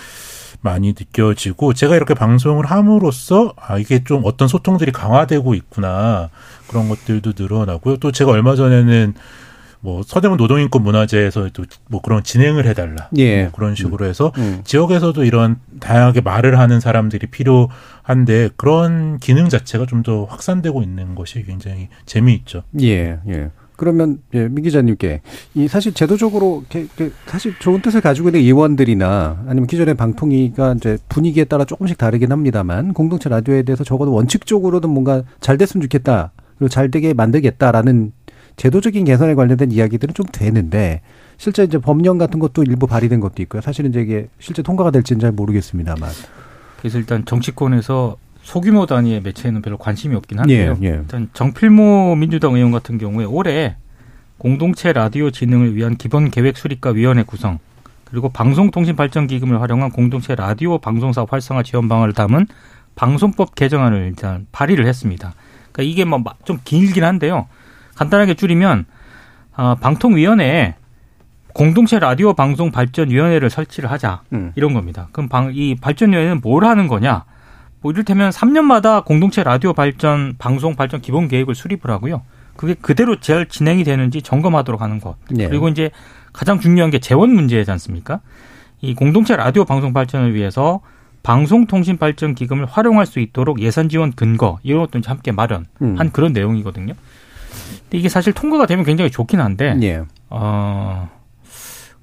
많이 느껴지고 제가 이렇게 방송을 함으로써 아 이게 좀 어떤 소통들이 강화되고 있구나 그런 것들도 늘어나고요. 또 제가 얼마 전에는 뭐 서대문 노동인권 문화제에서도 뭐 그런 진행을 해달라 예. 뭐 그런 식으로 해서 음. 음. 지역에서도 이런 다양하게 말을 하는 사람들이 필요한데 그런 기능 자체가 좀 더 확산되고 있는 것이 굉장히 재미있죠. 예, 예. 그러면 예, 민 기자님께 이 사실 제도적으로 사실 좋은 뜻을 가지고 있는 의원들이나 아니면 기존의 방통위가 이제 분위기에 따라 조금씩 다르긴 합니다만 공동체 라디오에 대해서 적어도 원칙적으로는 뭔가 잘 됐으면 좋겠다 그리고 잘 되게 만들겠다라는 제도적인 개선에 관련된 이야기들은 좀 되는데 실제 이제 법령 같은 것도 일부 발의된 것도 있고요. 사실은 이제 이게 실제 통과가 될지는 잘 모르겠습니다만. 그래서 일단 정치권에서 소규모 단위의 매체에는 별로 관심이 없긴 한데요. 예, 예. 일단 정필모 민주당 의원 같은 경우에 올해 공동체 라디오 진흥을 위한 기본 계획 수립과 위원회 구성 그리고 방송통신발전기금을 활용한 공동체 라디오 방송사업 활성화 지원 방안을 담은 방송법 개정안을 일단 발의를 했습니다. 그러니까 이게 뭐 좀 길긴 한데요. 간단하게 줄이면 어, 방통위원회에 공동체 라디오 방송 발전위원회를 설치를 하자 음. 이런 겁니다. 그럼 방, 이 발전위원회는 뭘 하는 거냐? 뭐 이를테면 3년마다 공동체 라디오 발전 방송 발전 기본 계획을 수립을 하고요. 그게 그대로 잘 진행이 되는지 점검하도록 하는 것. 네. 그리고 이제 가장 중요한 게 재원 문제지 않습니까? 이 공동체 라디오 방송 발전을 위해서 방송통신 발전 기금을 활용할 수 있도록 예산 지원 근거 이런 것도 함께 마련한 음. 그런 내용이거든요. 근데 이게 사실 통과가 되면 굉장히 좋긴 한데 예. 어,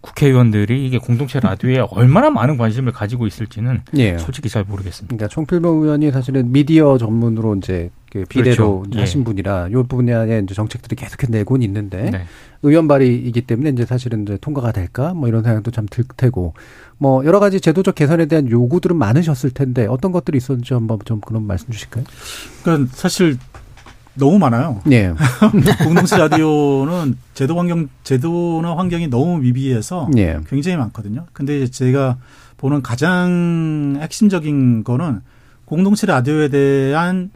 국회의원들이 이게 공동체 라디오에 얼마나 많은 관심을 가지고 있을지는 예. 솔직히 잘 모르겠습니다. 그러니까 총필보 의원이 사실은 미디어 전문으로 이제 그 비례로 그렇죠. 하신 예. 분이라 이 분야에 이제 정책들이 계속해서 내고는 있는데 네. 의원 발의이기 때문에 이제 사실은 이제 통과가 될까 뭐 이런 생각도 참 들 테고 뭐 여러 가지 제도적 개선에 대한 요구들은 많으셨을 텐데 어떤 것들이 있었는지 한번 좀 그런 말씀 주실까요? 그러니까 사실 너무 많아요. 네. 공동체 라디오는 제도 환경, 제도나 환경이 너무 미비해서 네. 굉장히 많거든요. 근데 제가 보는 가장 핵심적인 거는 공동체 라디오에 대한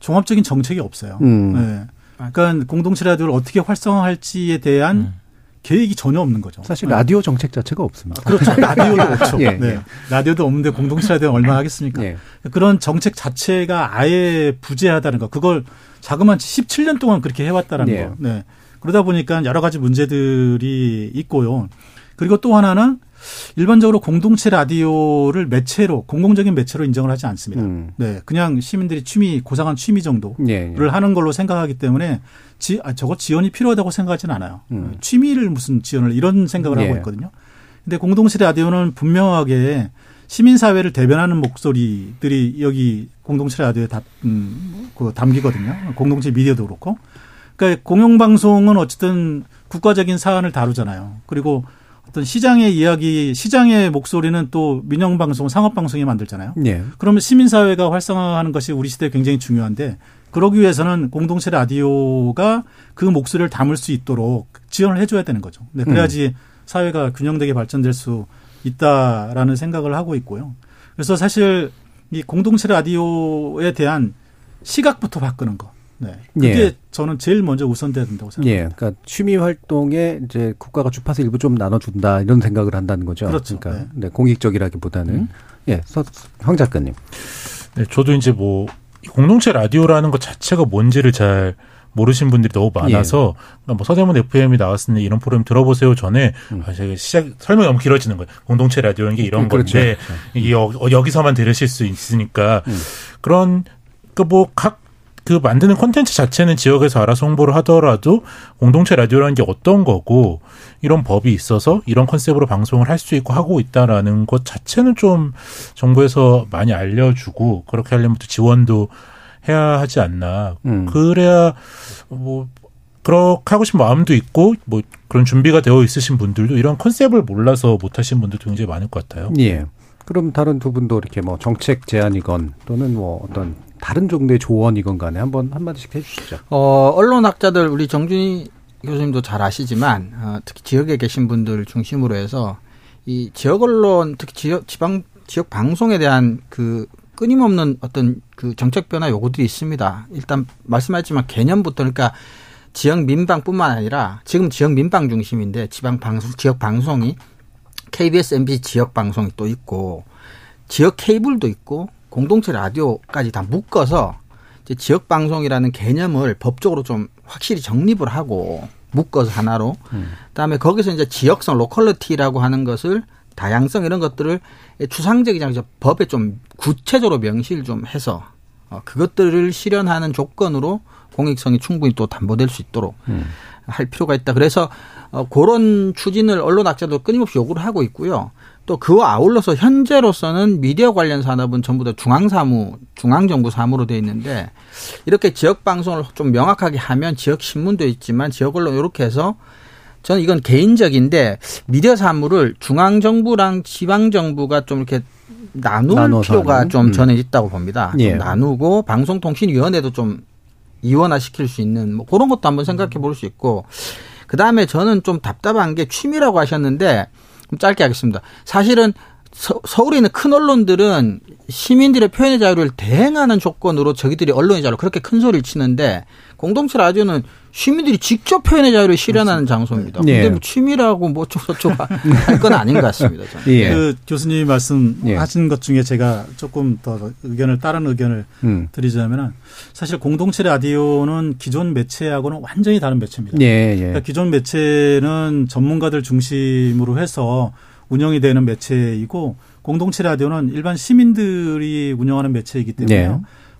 종합적인 정책이 없어요. 음. 네. 그러니까 공동체 라디오를 어떻게 활성화할지에 대한 음. 계획이 전혀 없는 거죠. 사실 라디오 정책 자체가 없습니다. 그렇죠. 라디오도 없죠. 예, 네. 예. 라디오도 없는데 공동체 라디오 얼마나 하겠습니까? 예. 그런 정책 자체가 아예 부재하다는 거. 그걸 자그마치 17년 동안 그렇게 해왔다는 예. 거. 네. 그러다 보니까 여러 가지 문제들이 있고요. 그리고 또 하나는 일반적으로 공동체 라디오를 매체로 공공적인 매체로 인정을 하지 않습니다. 음. 네, 그냥 시민들이 취미 고상한 취미 정도를 예, 예. 하는 걸로 생각하기 때문에 지, 아, 저거 지원이 필요하다고 생각하지는 않아요. 음. 취미를 무슨 지원을 이런 생각을 예. 하고 있거든요. 근데 공동체 라디오는 분명하게 시민사회를 대변하는 목소리들이 여기 공동체 라디오에 다, 음, 그 담기거든요. 공동체 미디어도 그렇고. 그러니까 공영방송은 어쨌든 국가적인 사안을 다루잖아요. 그리고 어떤 시장의 이야기, 시장의 목소리는 또 민영 방송, 상업 방송이 만들잖아요. 네. 그러면 시민 사회가 활성화하는 것이 우리 시대에 굉장히 중요한데 그러기 위해서는 공동체 라디오가 그 목소리를 담을 수 있도록 지원을 해줘야 되는 거죠. 네, 그래야지 음. 사회가 균형되게 발전될 수 있다라는 생각을 하고 있고요. 그래서 사실 이 공동체 라디오에 대한 시각부터 바꾸는 거. 네. 그게 예. 저는 제일 먼저 우선돼야 된다고 생각합니다. 예. 그러니까 취미 활동에 이제 국가가 주파수 일부 좀 나눠준다 이런 생각을 한다는 거죠. 그렇죠. 그러니까 네. 네 공익적이라기보다는 음. 예, 서, 황 작가님. 네, 저도 이제 뭐 공동체 라디오라는 것 자체가 뭔지를 잘 모르신 분들이 너무 많아서 예. 그러니까 뭐 서대문 FM이 나왔으니 이런 프로그램 들어보세요 전에 음. 아, 제가 시작 설명이 너무 길어지는 거예요. 공동체 라디오는 게 이런 음, 그렇죠. 건데 그렇죠. 이게 여, 기서만 들으실 수 있으니까 음. 그런 그뭐각 그 만드는 콘텐츠 자체는 지역에서 알아서 홍보를 하더라도 공동체 라디오라는 게 어떤 거고 이런 법이 있어서 이런 컨셉으로 방송을 할 수 있고 하고 있다라는 것 자체는 좀 정부에서 많이 알려주고 그렇게 하려면 또 지원도 해야 하지 않나. 음. 그래야 뭐 그렇게 하고 싶은 마음도 있고 뭐 그런 준비가 되어 있으신 분들도 이런 컨셉을 몰라서 못 하신 분들도 굉장히 많을 것 같아요. 예. 그럼 다른 두 분도 이렇게 뭐 정책 제안이건 또는 뭐 어떤 다른 종류의 조언이건 간에 한번 한마디씩 해주시죠. 어, 언론학자들 우리 정준희 교수님도 잘 아시지만 어, 특히 지역에 계신 분들 중심으로 해서 이 지역 언론 특히 지역 지방 지역 방송에 대한 그 끊임없는 어떤 그 정책 변화 요구들이 있습니다. 일단 말씀하셨지만 개념부터 그러니까 지역 민방뿐만 아니라 지금 지역 민방 중심인데 지방 방송 지역 방송이 KBS, MBC 지역 방송이 또 있고 지역 케이블도 있고 공동체 라디오까지 다 묶어서 이제 지역 방송이라는 개념을 법적으로 좀 확실히 정립을 하고 묶어서 하나로 음. 그다음에 거기서 이제 지역성 locality라고 하는 것을 다양성 이런 것들을 추상적이지 않게 법에 좀 구체적으로 명시를 좀 해서 어, 그것들을 실현하는 조건으로 공익성이 충분히 또 담보될 수 있도록 음. 할 필요가 있다. 그래서 어, 그런 추진을 언론 학자도 끊임없이 요구를 하고 있고요. 또 그와 아울러서 현재로서는 미디어 관련 산업은 전부 다 중앙사무, 중앙정부 사무로 돼 있는데 이렇게 지역 방송을 좀 명확하게 하면 지역 신문도 있지만 지역 언론 이렇게 해서 저는 이건 개인적인데 미디어 사무를 중앙정부랑 지방정부가 좀 이렇게 나눌 필요가? 좀 음. 저는 있다고 봅니다. 예. 좀 나누고 방송통신위원회도 좀 이원화시킬 수 있는 뭐 그런 것도 한번 생각해 볼 수 있고 그 다음에 저는 좀 답답한 게 취미라고 하셨는데 짧게 하겠습니다. 사실은 서, 울에 있는 큰 언론들은 시민들의 표현의 자유를 대행하는 조건으로 저기들이 언론의 자유를 그렇게 큰 소리를 치는데 공동체 라디오는 시민들이 직접 표현의 자유를 실현하는 장소입니다. 네. 근데 뭐 취미라고 뭐 저쪽 할건 아닌 것 같습니다. 예. 그 교수님이 말씀하신 예. 것 중에 제가 조금 더 의견을 다른 의견을 음. 드리자면은 사실 공동체 라디오는 기존 매체하고는 완전히 다른 매체입니다. 예, 예. 그러니까 기존 매체는 전문가들 중심으로 해서 운영이 되는 매체이고 공동체 라디오는 일반 시민들이 운영하는 매체이기 때문에 네.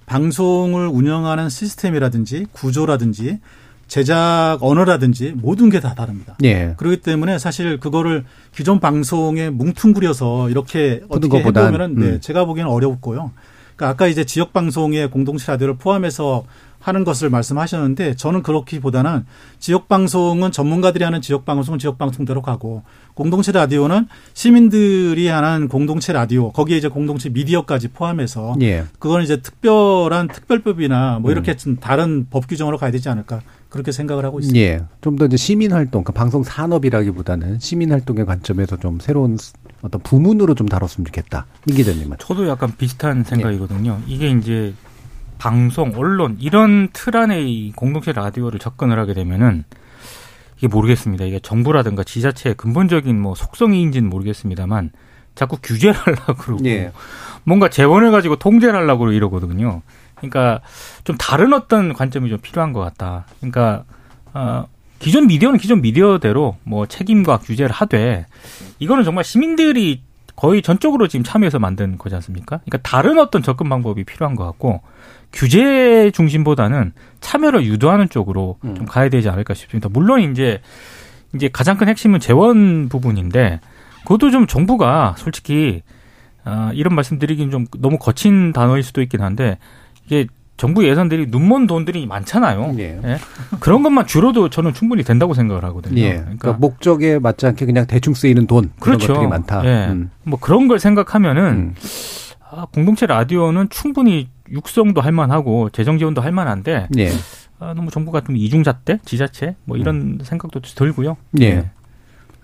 방송을 운영하는 시스템이라든지 구조라든지 제작 언어라든지 모든 게 다 다릅니다. 예. 그렇기 때문에 사실 그거를 기존 방송에 뭉퉁그려서 이렇게 어떻게 해보면은 네, 음. 네, 제가 보기에는 어렵고요. 그러니까 아까 이제 지역 방송에 공동체 라디오를 포함해서 하는 것을 말씀하셨는데 저는 그렇기보다는 지역 방송은 전문가들이 하는 지역 방송은 지역 방송대로 가고 공동체 라디오는 시민들이 하는 공동체 라디오 거기에 이제 공동체 미디어까지 포함해서 예. 그거는 이제 특별한 특별법이나 뭐 이렇게 좀 다른 법 규정으로 가야 되지 않을까 그렇게 생각을 하고 있습니다. 예. 좀 더 이제 시민 활동, 그러니까 방송 산업이라기보다는 시민 활동의 관점에서 좀 새로운 어떤 부문으로 좀 다뤘으면 좋겠다. 임 기자님은. 저도 약간 비슷한 생각이거든요. 예. 이게 이제 방송, 언론 이런 틀 안에 이 공동체 라디오를 접근을 하게 되면은 이게 모르겠습니다. 이게 정부라든가 지자체의 근본적인 뭐 속성인지는 모르겠습니다만 자꾸 규제를 하려고 그러고 예. 뭔가 재원을 가지고 통제를 하려고 이러거든요. 그러니까 좀 다른 어떤 관점이 좀 필요한 것 같다. 그러니까 어 기존 미디어는 기존 미디어대로 뭐 책임과 규제를 하되 이거는 정말 시민들이 거의 전적으로 지금 참여해서 만든 거지 않습니까? 그러니까 다른 어떤 접근 방법이 필요한 것 같고 규제 중심보다는 참여를 유도하는 쪽으로 음. 좀 가야 되지 않을까 싶습니다. 물론 이제 이제 가장 큰 핵심은 재원 부분인데 그것도 좀 정부가 솔직히 아, 이런 말씀드리긴 좀 너무 거친 단어일 수도 있긴 한데 이게 정부 예산들이 눈먼 돈들이 많잖아요. 예. 예. 그런 것만 줄어도 저는 충분히 된다고 생각을 하거든요. 예. 그러니까, 그러니까, 목적에 맞지 않게 그냥 대충 쓰이는 돈 그렇죠. 그런 것들이 많다. 예. 음. 뭐 그런 걸 생각하면은 음. 아, 공동체 라디오는 충분히 육성도 할 만하고 재정 지원도 할 만한데 예. 아, 너무 정부가 좀 이중잣대, 지자체 뭐 이런 음. 생각도 들고요. 예.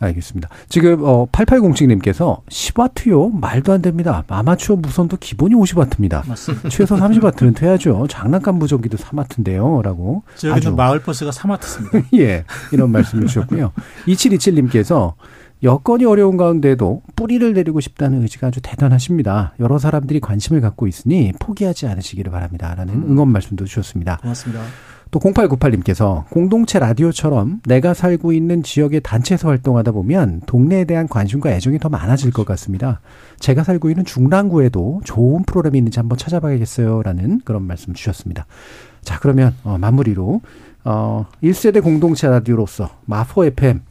예. 알겠습니다. 지금 어 8807님께서 10와트요? 말도 안 됩니다. 아마추어 무선도 기본이 50와트입니다. 맞습니다. 최소 30와트는 돼야죠. 장난감 무전기도 3와트인데요. 라고. 저기는 마을 버스가 3와트입니다. 예. 이런 말씀을 주셨고요. 2727님께서 여건이 어려운 가운데도 뿌리를 내리고 싶다는 의지가 아주 대단하십니다. 여러 사람들이 관심을 갖고 있으니 포기하지 않으시기를 바랍니다. 라는 음. 응원 말씀도 주셨습니다. 고맙습니다. 또 0898님께서 공동체 라디오처럼 내가 살고 있는 지역의 단체에서 활동하다 보면 동네에 대한 관심과 애정이 더 많아질 것 같습니다. 제가 살고 있는 중랑구에도 좋은 프로그램이 있는지 한번 찾아봐야겠어요. 라는 그런 말씀 주셨습니다. 자, 그러면 어, 마무리로 어, 1세대 공동체 라디오로서 마포 FM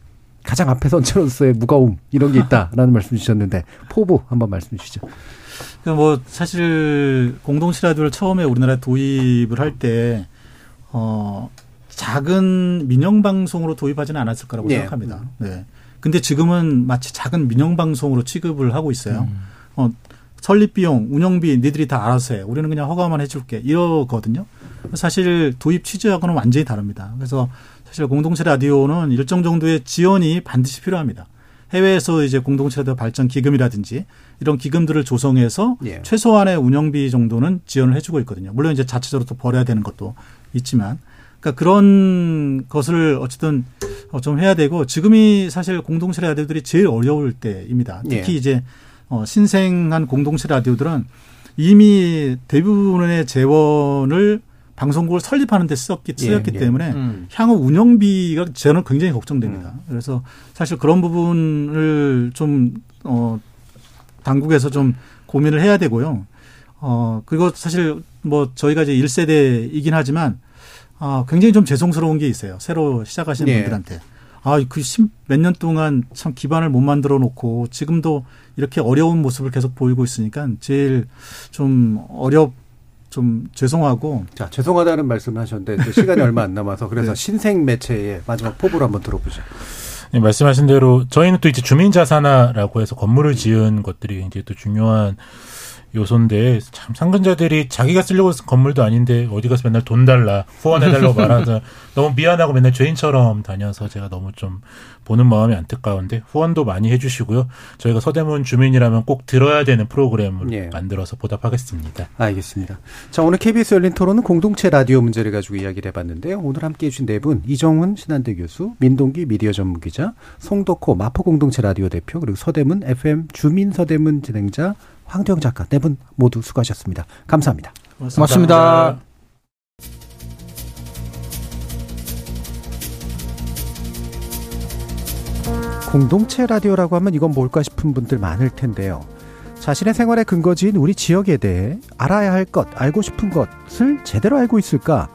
가장 앞에 선처로서의 무거움 이런 게 있다라는 말씀 주셨는데 포부 한번 말씀 주시죠. 뭐 사실 공동체 라디오를 처음에 우리나라에 도입을 할 때 어, 작은 민영 방송으로 도입하지는 않았을 거라고 네. 생각합니다. 네. 근데 지금은 마치 작은 민영 방송으로 취급을 하고 있어요. 음. 어, 설립 비용, 운영비 니들이 다 알아서 해. 우리는 그냥 허가만 해줄게. 이러거든요. 사실 도입 취지하고는 완전히 다릅니다. 그래서 사실 공동체 라디오는 일정 정도의 지원이 반드시 필요합니다. 해외에서 이제 공동체 라디오 발전 기금이라든지 이런 기금들을 조성해서 예. 최소한의 운영비 정도는 지원을 해주고 있거든요. 물론 이제 자체적으로 또 벌어야 되는 것도 있지만 그러니까 그런 것을 어쨌든 어, 좀 해야 되고 지금이 사실 공동체 라디오들이 제일 어려울 때입니다. 특히 예. 이제 어 신생한 공동체 라디오들은 이미 대부분의 재원을 방송국을 설립하는 데 썼기, 예, 쓰였기 예, 예. 때문에 음. 향후 운영비가 저는 굉장히 걱정됩니다. 음. 그래서 사실 그런 부분을 좀, 어, 당국에서 좀 고민을 해야 되고요. 어, 그리고 사실 뭐 저희가 이제 1세대이긴 하지만 아, 굉장히 좀 죄송스러운 게 있어요. 새로 시작하시는 네. 분들한테. 아, 그 몇 년 동안 참 기반을 못 만들어 놓고 지금도 이렇게 어려운 모습을 계속 보이고 있으니까 제일 좀 어렵 좀 죄송하고. 자, 죄송하다는 말씀을 하셨는데 시간이 얼마 안 남아서 그래서 네. 신생 매체의 마지막 포부를 한번 들어보죠. 네, 말씀하신 대로 저희는 또 이제 주민 자산화라고 해서 건물을 지은 것들이 이제 또 중요한 요소인데 참 상근자들이 자기가 쓰려고 쓴 건물도 아닌데 어디 가서 맨날 돈 달라 후원해달라고 말하자 너무 미안하고 맨날 죄인처럼 다녀서 제가 너무 좀 보는 마음이 안타까운데 후원도 많이 해주시고요 저희가 서대문 주민이라면 꼭 들어야 되는 프로그램을 예. 만들어서 보답하겠습니다. 알겠습니다. 자 오늘 KBS 열린 토론은 공동체 라디오 문제를 가지고 이야기를 해봤는데요. 오늘 함께해 주신 네 분 이정훈 신한대 교수, 민동기 미디어 전문기자, 송덕호 마포 공동체 라디오 대표 그리고 서대문 FM 주민 서대문 진행자 황태영 작가 네 분 모두 수고하셨습니다. 감사합니다. 고맙습니다. 고맙습니다. 공동체 라디오라고 하면 이건 뭘까 싶은 분들 많을 텐데요. 자신의 생활의 근거지인 우리 지역에 대해 알아야 할 것, 알고 싶은 것을 제대로 알고 있을까?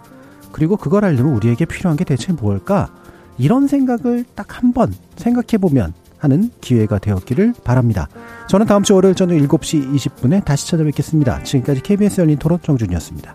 그리고 그걸 알려면 우리에게 필요한 게 대체 뭘까? 이런 생각을 딱 한 번 생각해 보면 하는 기회가 되었기를 바랍니다. 저는 다음 주 월요일 저녁 7시 20분에 다시 찾아뵙겠습니다. 지금까지 KBS 열린 토론 정준이었습니다.